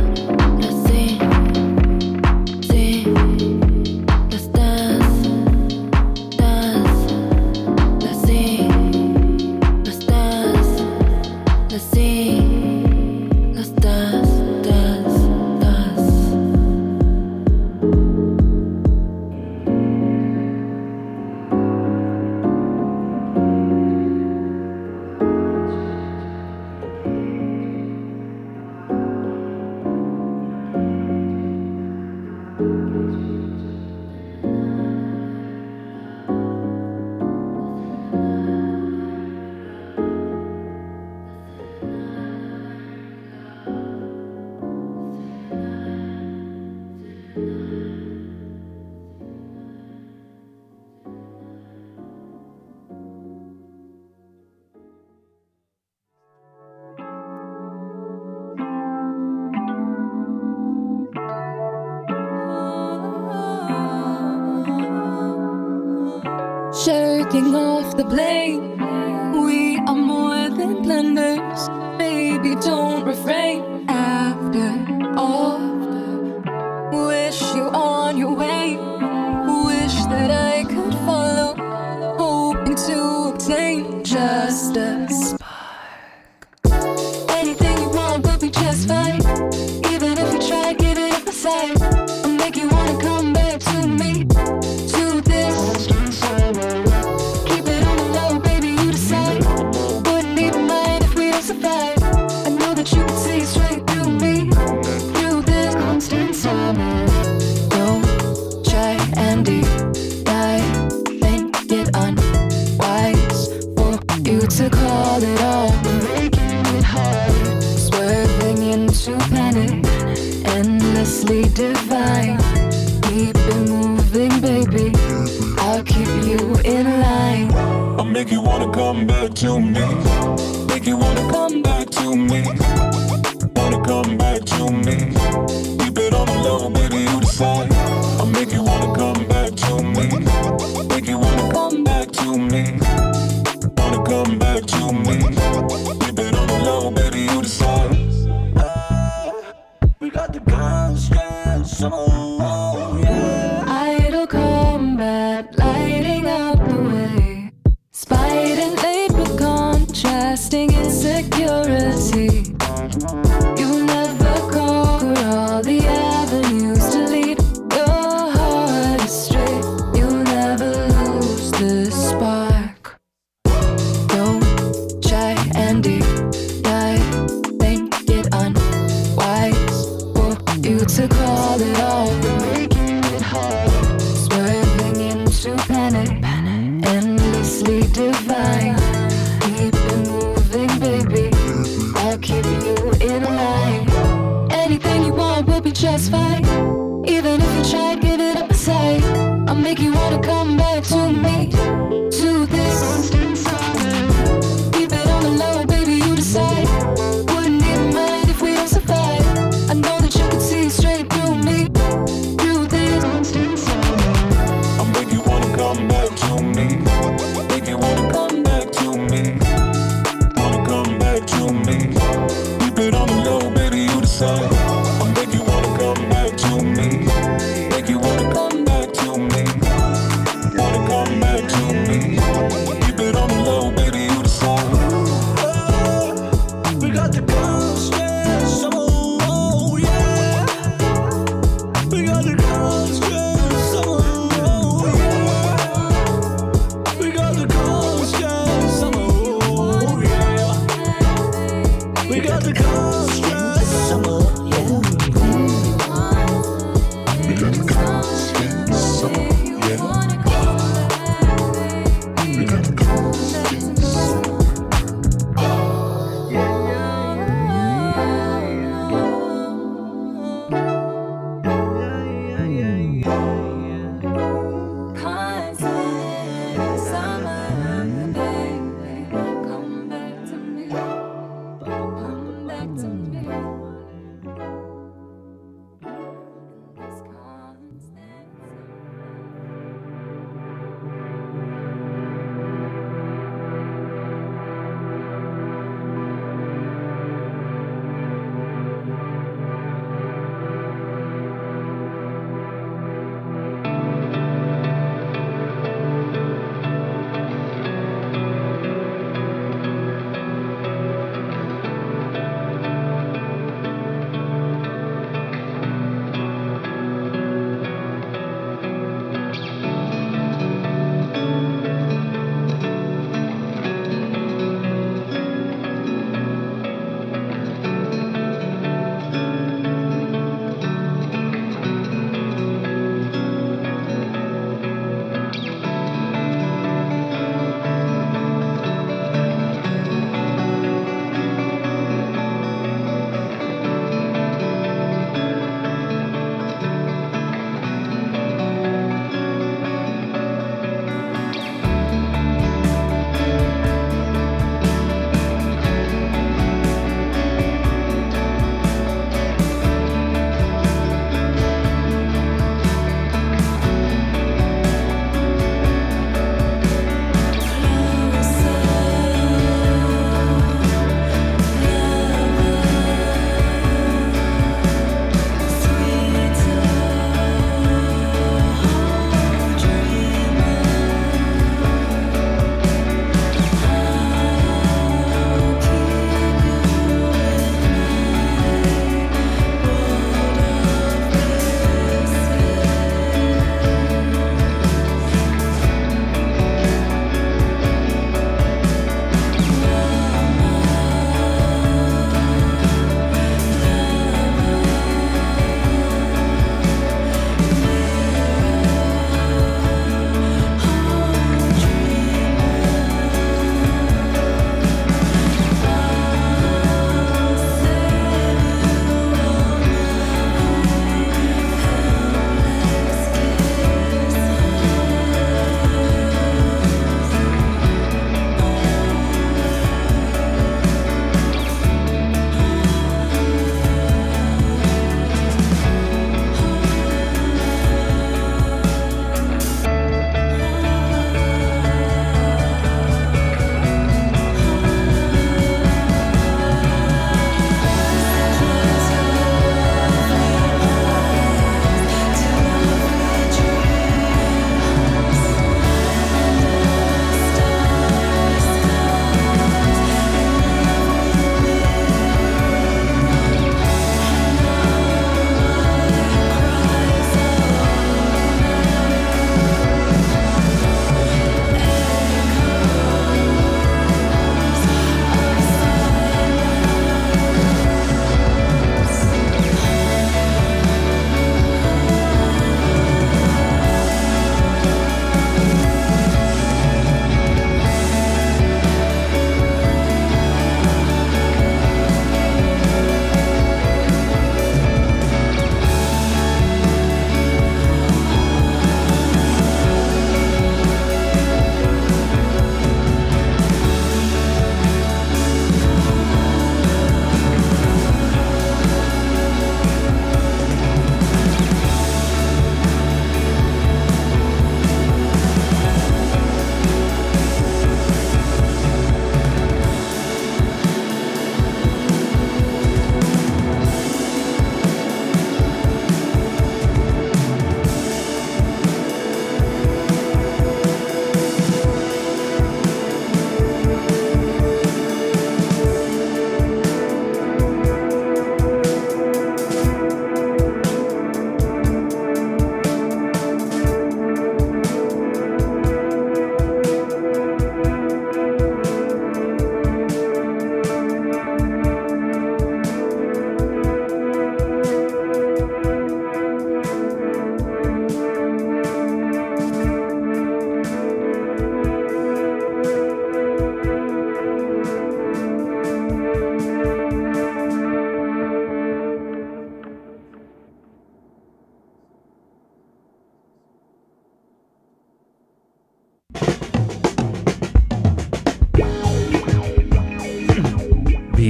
It on the low, baby, you decide.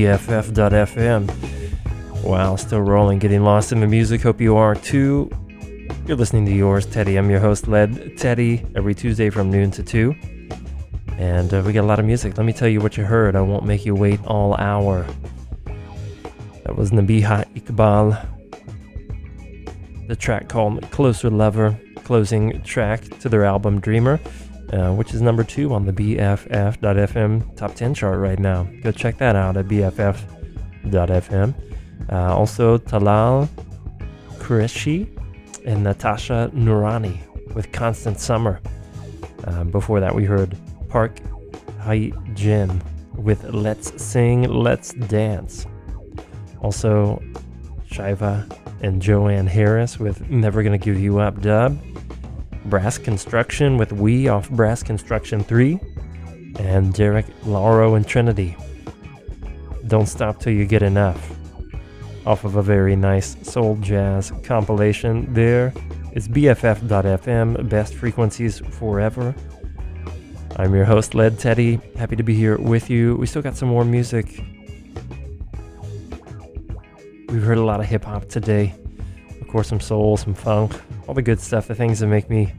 BFF.FM. Wow, still rolling, getting lost in the music. Hope you are too. You're listening to yours, Teddy. I'm your host, Led Teddy, every Tuesday from noon to 2. And uh, we got a lot of music. Let me tell you what you heard. I won't make you wait all hour. That was Nabihah Iqbal. The track called Closer Lover, closing track to their album Dreamer, uh, which is number two on the BFF.FM top 10 chart right now. Go check that out at BFF.FM. Uh, also, Talal Qureshi and Natasha Noorani with Constant Summer. Uh, before that, we heard Park Hye Jin with Let's Sing, Let's Dance. Also, Shiva and Joanne Harris with Never Gonna Give You Up dub. Brass Construction with We off Brass Construction 3. And Derrick Laro and Trinity. Don't Stop Till You Get Enough. Off of a very nice soul jazz compilation there. It's BFF.FM, best frequencies forever. I'm your host, Led Teddy. Happy to be here with you. We still got some more music. We've heard a lot of hip hop today. Of course, some soul, some funk, all the good stuff, the things that make me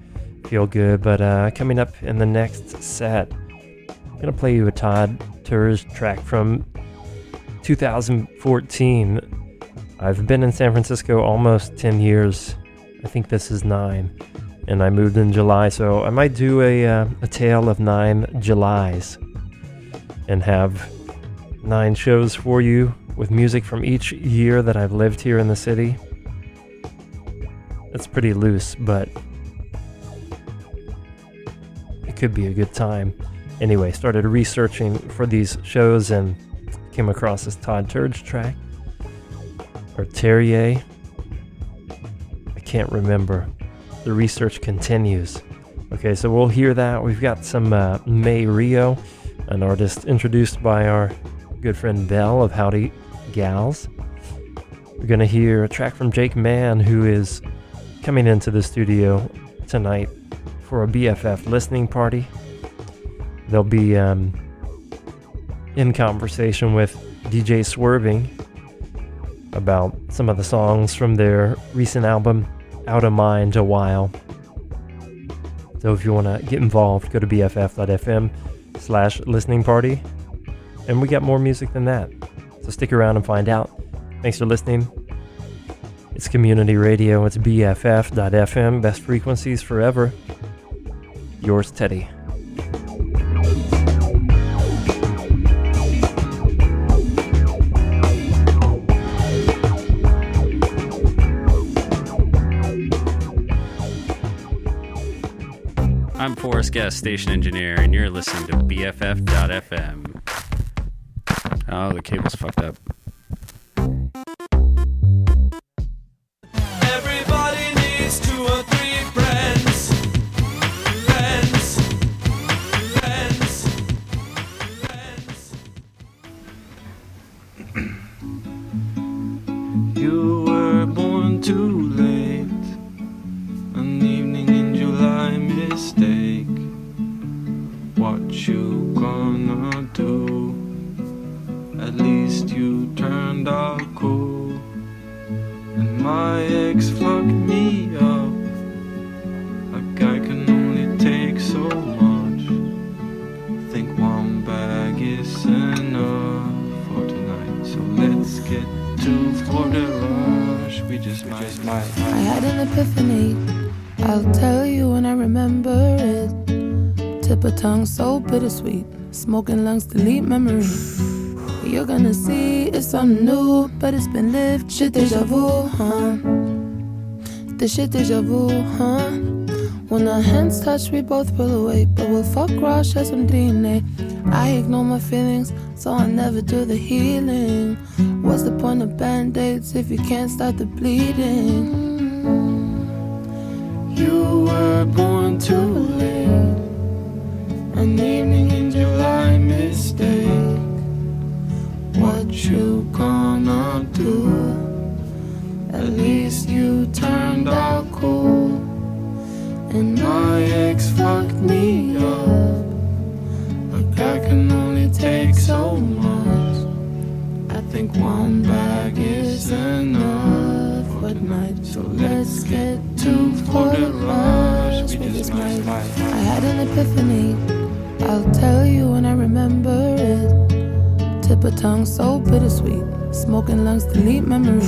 feel good. But uh, coming up in the next set, I'm to play you a Todd Terje track from 2014. I've been in San Francisco almost 10 years. I think this is nine. And I moved in July, so I might do a, uh, a tale of nine Julys and have nine shows for you with music from each year that I've lived here in the city. It's pretty loose, but it could be a good time. Anyway, started researching for these shows and came across this Todd Terje track. Or Terrier. I can't remember. The research continues. Okay, so we'll hear that. We've got some uh, May Rio, an artist introduced by our good friend Bell of Howdy Gals. We're going to hear a track from Jake Mann, who is coming into the studio tonight for a BFF listening party. They'll be um, in conversation with DJ Swerving about some of the songs from their recent album, Out of Mind a While. So if you want to get involved, go to bff.fm slash listening party. And we got more music than that. So stick around and find out. Thanks for listening. It's community radio. It's BFF.FM. Best frequencies forever. Yours, Teddy. I'm Forrest Guest, station engineer, and you're listening to BFF.FM. Oh, the cable's fucked up. Gonna do? At least you turned out cool. And my ex fucked me up. A guy can only take so much. Think one bag is enough for tonight. So let's get to Florida Rush. We just might, might, I had an epiphany. I'll tell you when I remember it. Tip of tongue so bittersweet. Smoking lungs delete memories. You're gonna see it's something new, but it's been lived. Shit deja vu, huh? The shit deja vu, huh? When our hands touch, we both pull away. But we'll fuck raw, share some DNA. I ignore my feelings, so I never do the healing. What's the point of band aids if you can't stop the bleeding? You were born too late. An evening in July mistake. What you gonna do? At least you turned out cool. And my ex fucked me up. Like I can only take so much. I think one bag is enough for tonight. So let's get to Port Rush with this night. I had an epiphany. I'll tell you when I remember it. Tip of tongue so bittersweet. Smoking lungs delete memory.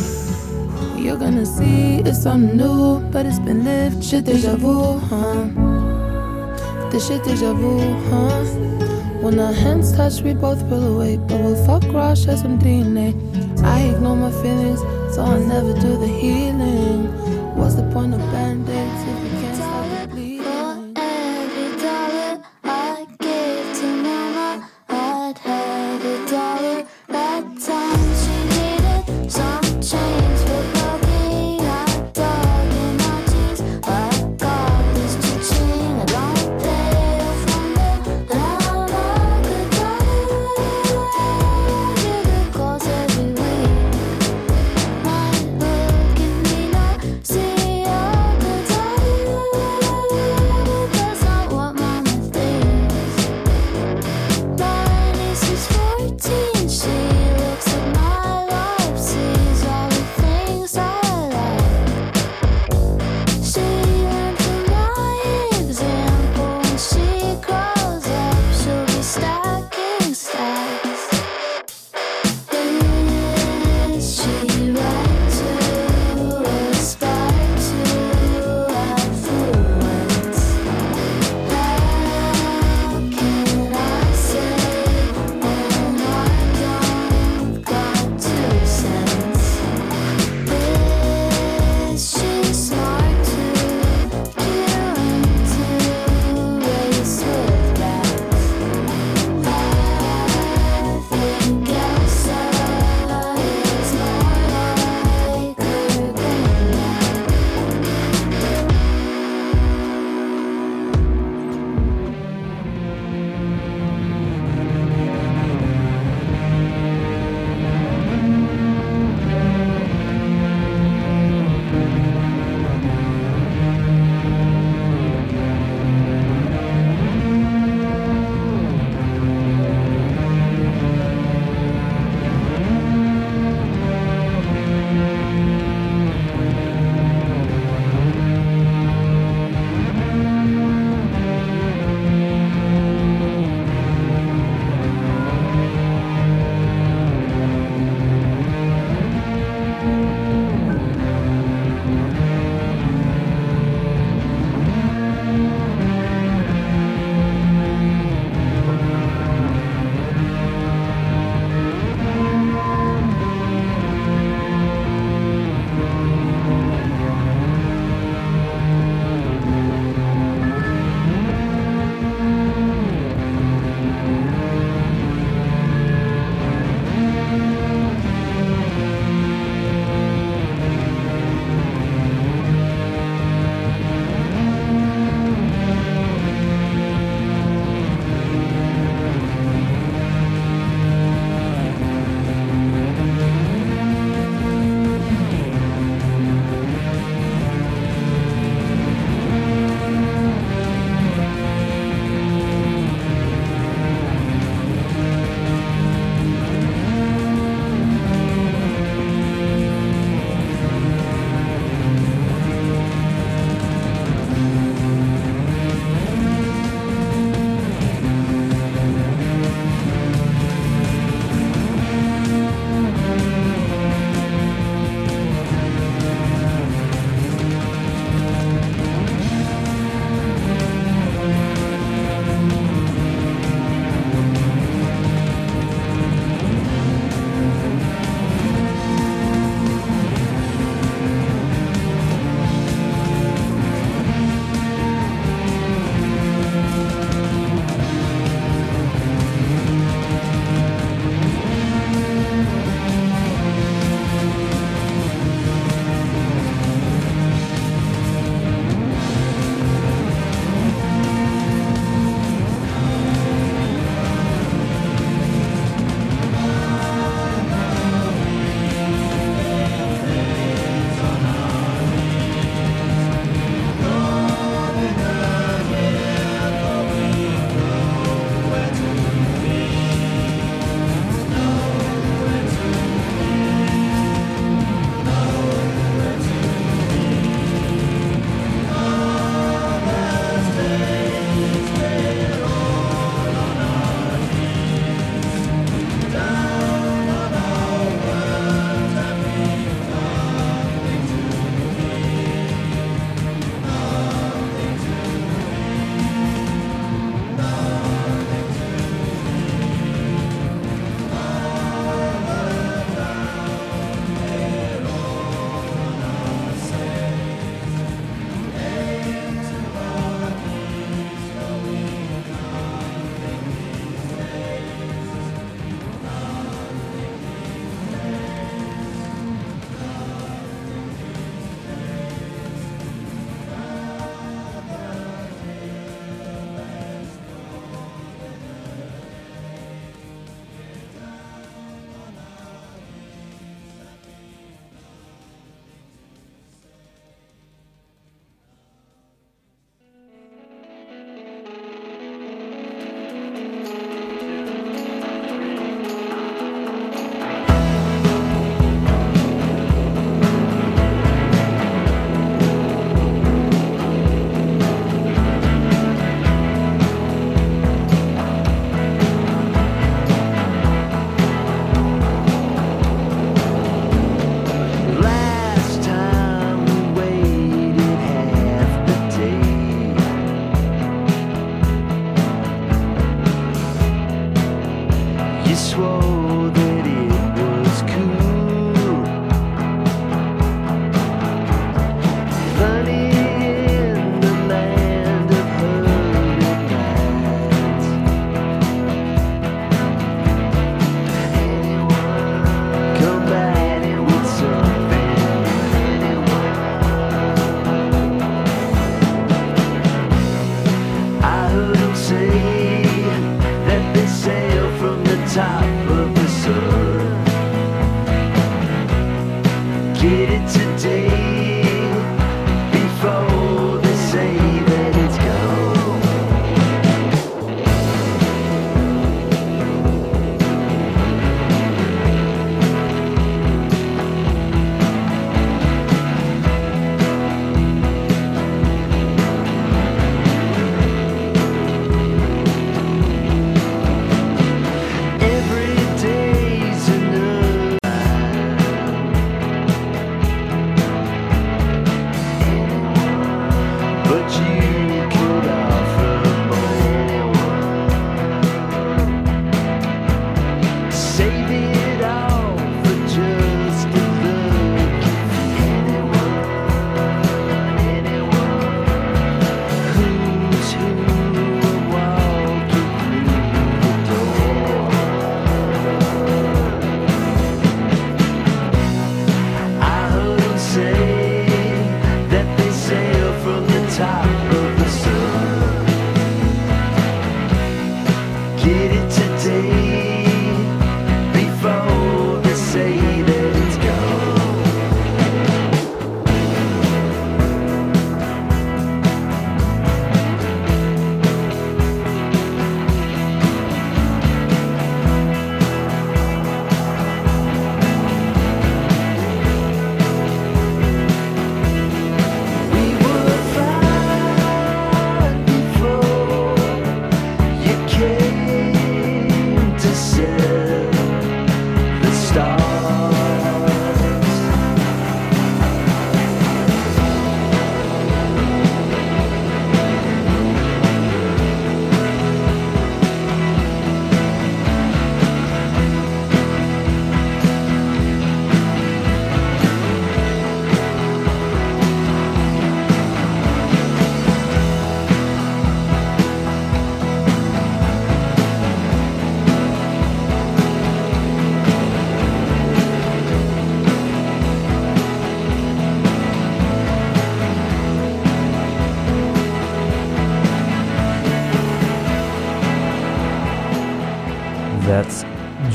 You're gonna see it's something new, but it's been lived. Shit deja vu, huh? This shit deja vu, huh? When our hands touch, we both pull away. But we'll fuck raw, share some DNA. I ignore my feelings, so I never do the healing. What's the point of band-aids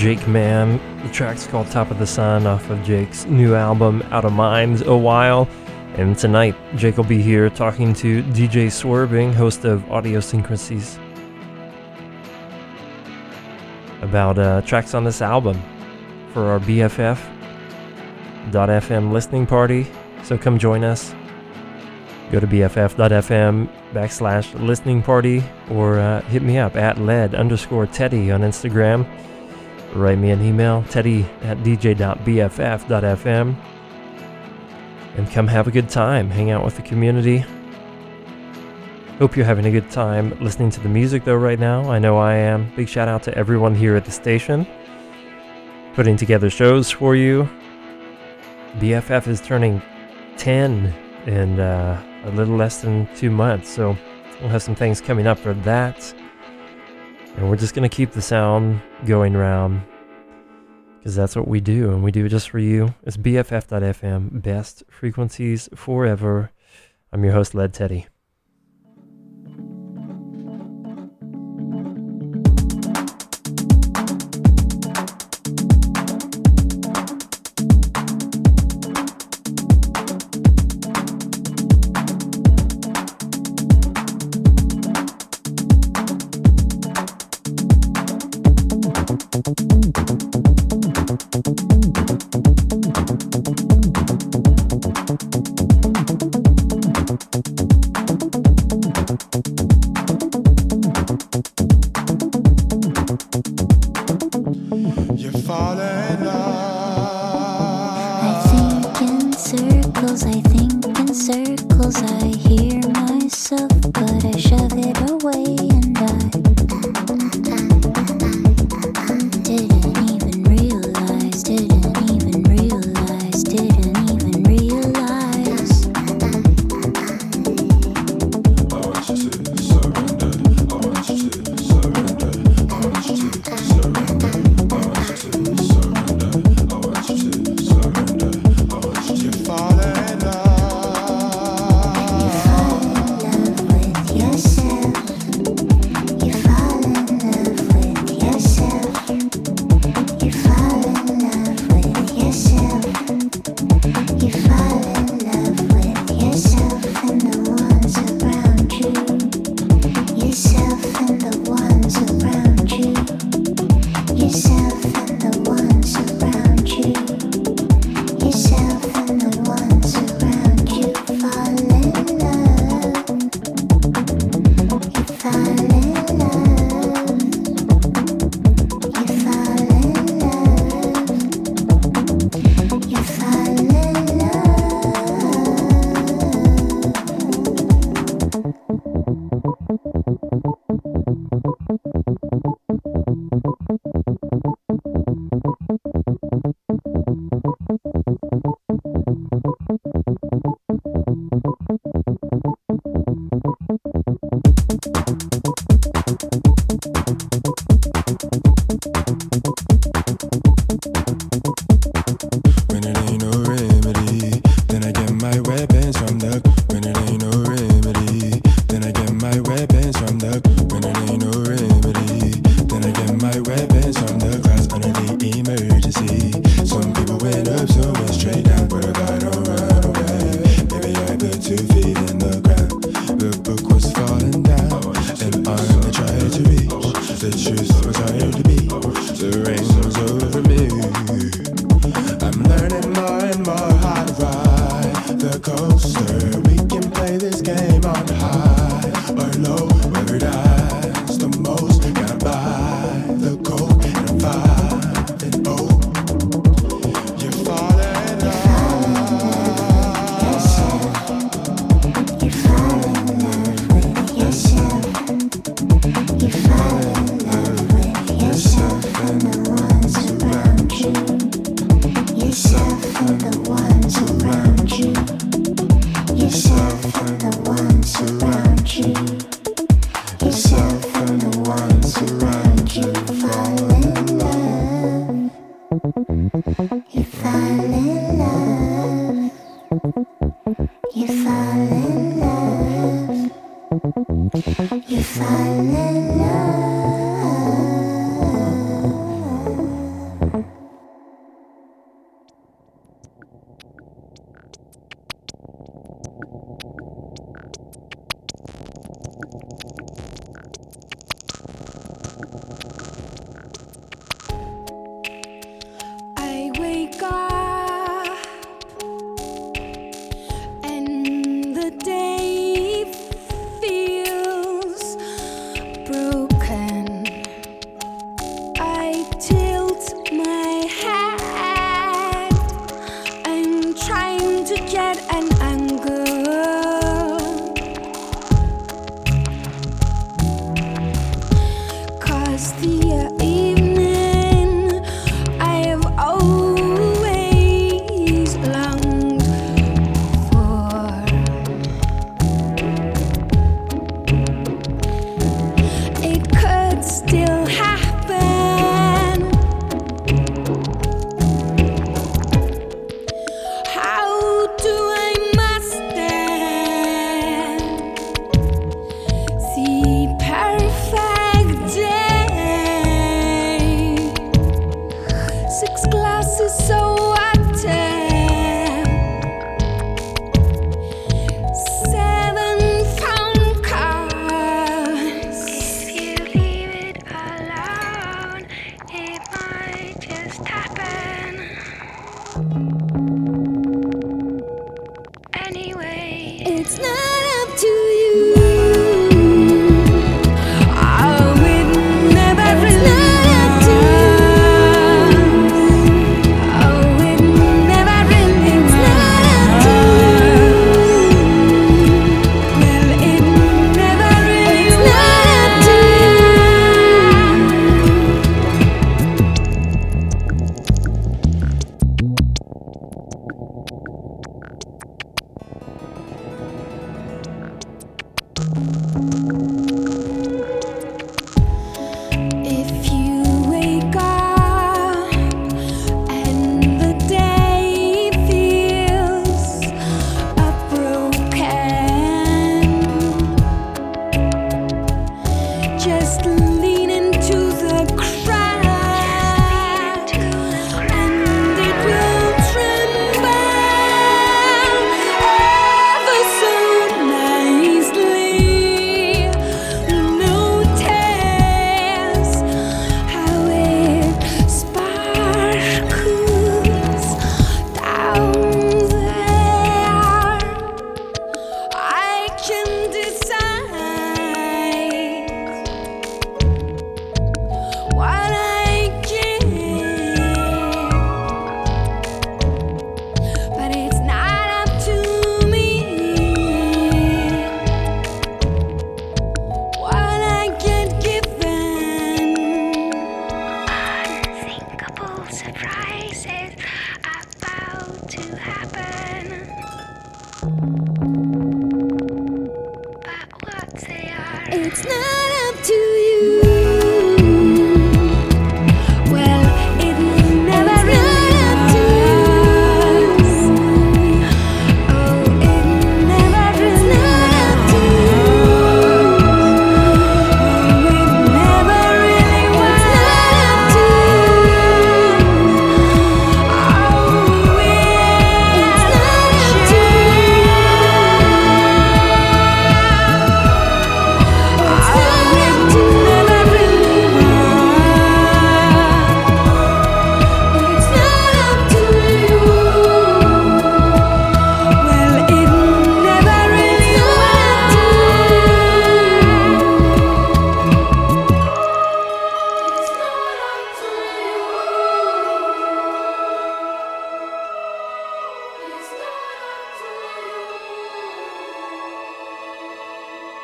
Jake Mann. The track's called Top of the Sun off of Jake's new album, Out of Mind, a while. And tonight, Jake will be here talking to DJ Swerving, host of Audiosynchroncies, about uh, tracks on this album for our BFF.FM listening party. So come join us. Go to BFF.FM backslash listening party or uh, hit me up at lead underscore Teddy on Instagram. Write me an email, teddy at dj.bff.fm. And come have a good time. Hang out with the community. Hope you're having a good time listening to the music, though, right now. I know I am. Big shout out to everyone here at the station putting together shows for you. BFF is turning 10 in uh, a little less than two months, so we'll have some things coming up for that. And we're just going to keep the sound going around because that's what we do, and we do it just for you. It's BFF.FM, best frequencies forever. I'm your host, Led Teddy. Circles, I think in circles. I hear myself, but I shove it away to get an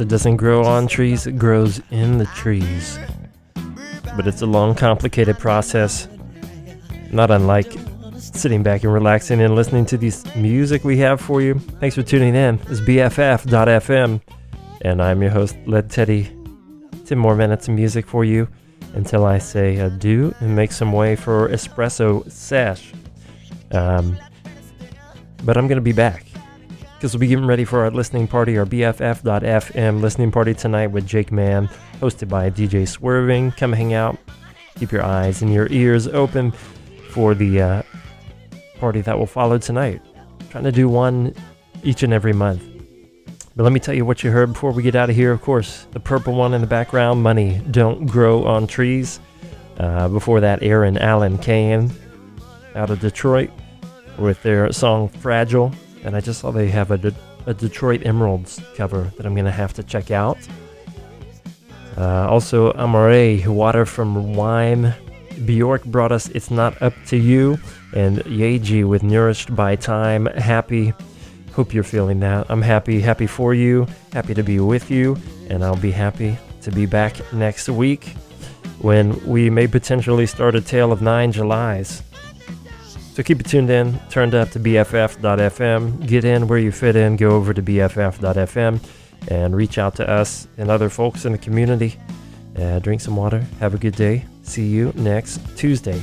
It doesn't grow on trees, it grows in the trees. But it's a long, complicated process. Not unlike sitting back and relaxing and listening to this music we have for you. Thanks for tuning in. It's BFF.FM, and I'm your host, Led Teddy. 10 more minutes of music for you until I say adieu and make some way for Espresso Sash. Um, but I'm going to be back because we'll be getting ready for our listening party, our BFF.FM listening party tonight with Jake Mann, hosted by DJ Swerving. Come hang out. Keep your eyes and your ears open for the uh, party that will follow tonight. trying to do one each and every month. But let me tell you what you heard before we get out of here. Of course, the purple one in the background, Money Don't Grow on Trees. Uh, before that, Erin Allen Kane out of Detroit with their song Fragile. And I just saw they have a, De- a Detroit Emeralds cover that I'm to have to check out. Uh, also, Amare, Water from Wine. Bjork brought us It's Not Up to You. And Yaeji with Nourished by Time. Happy. Hope you're feeling that. I'm happy, happy for you, happy to be with you, and I'll be happy to be back next week when we may potentially start a tale of nine Julys. So keep it tuned in, turned up to BFF.FM. Get in where you fit in, go over to BFF.FM and reach out to us and other folks in the community. Uh, drink some water, have a good day. See you next Tuesday.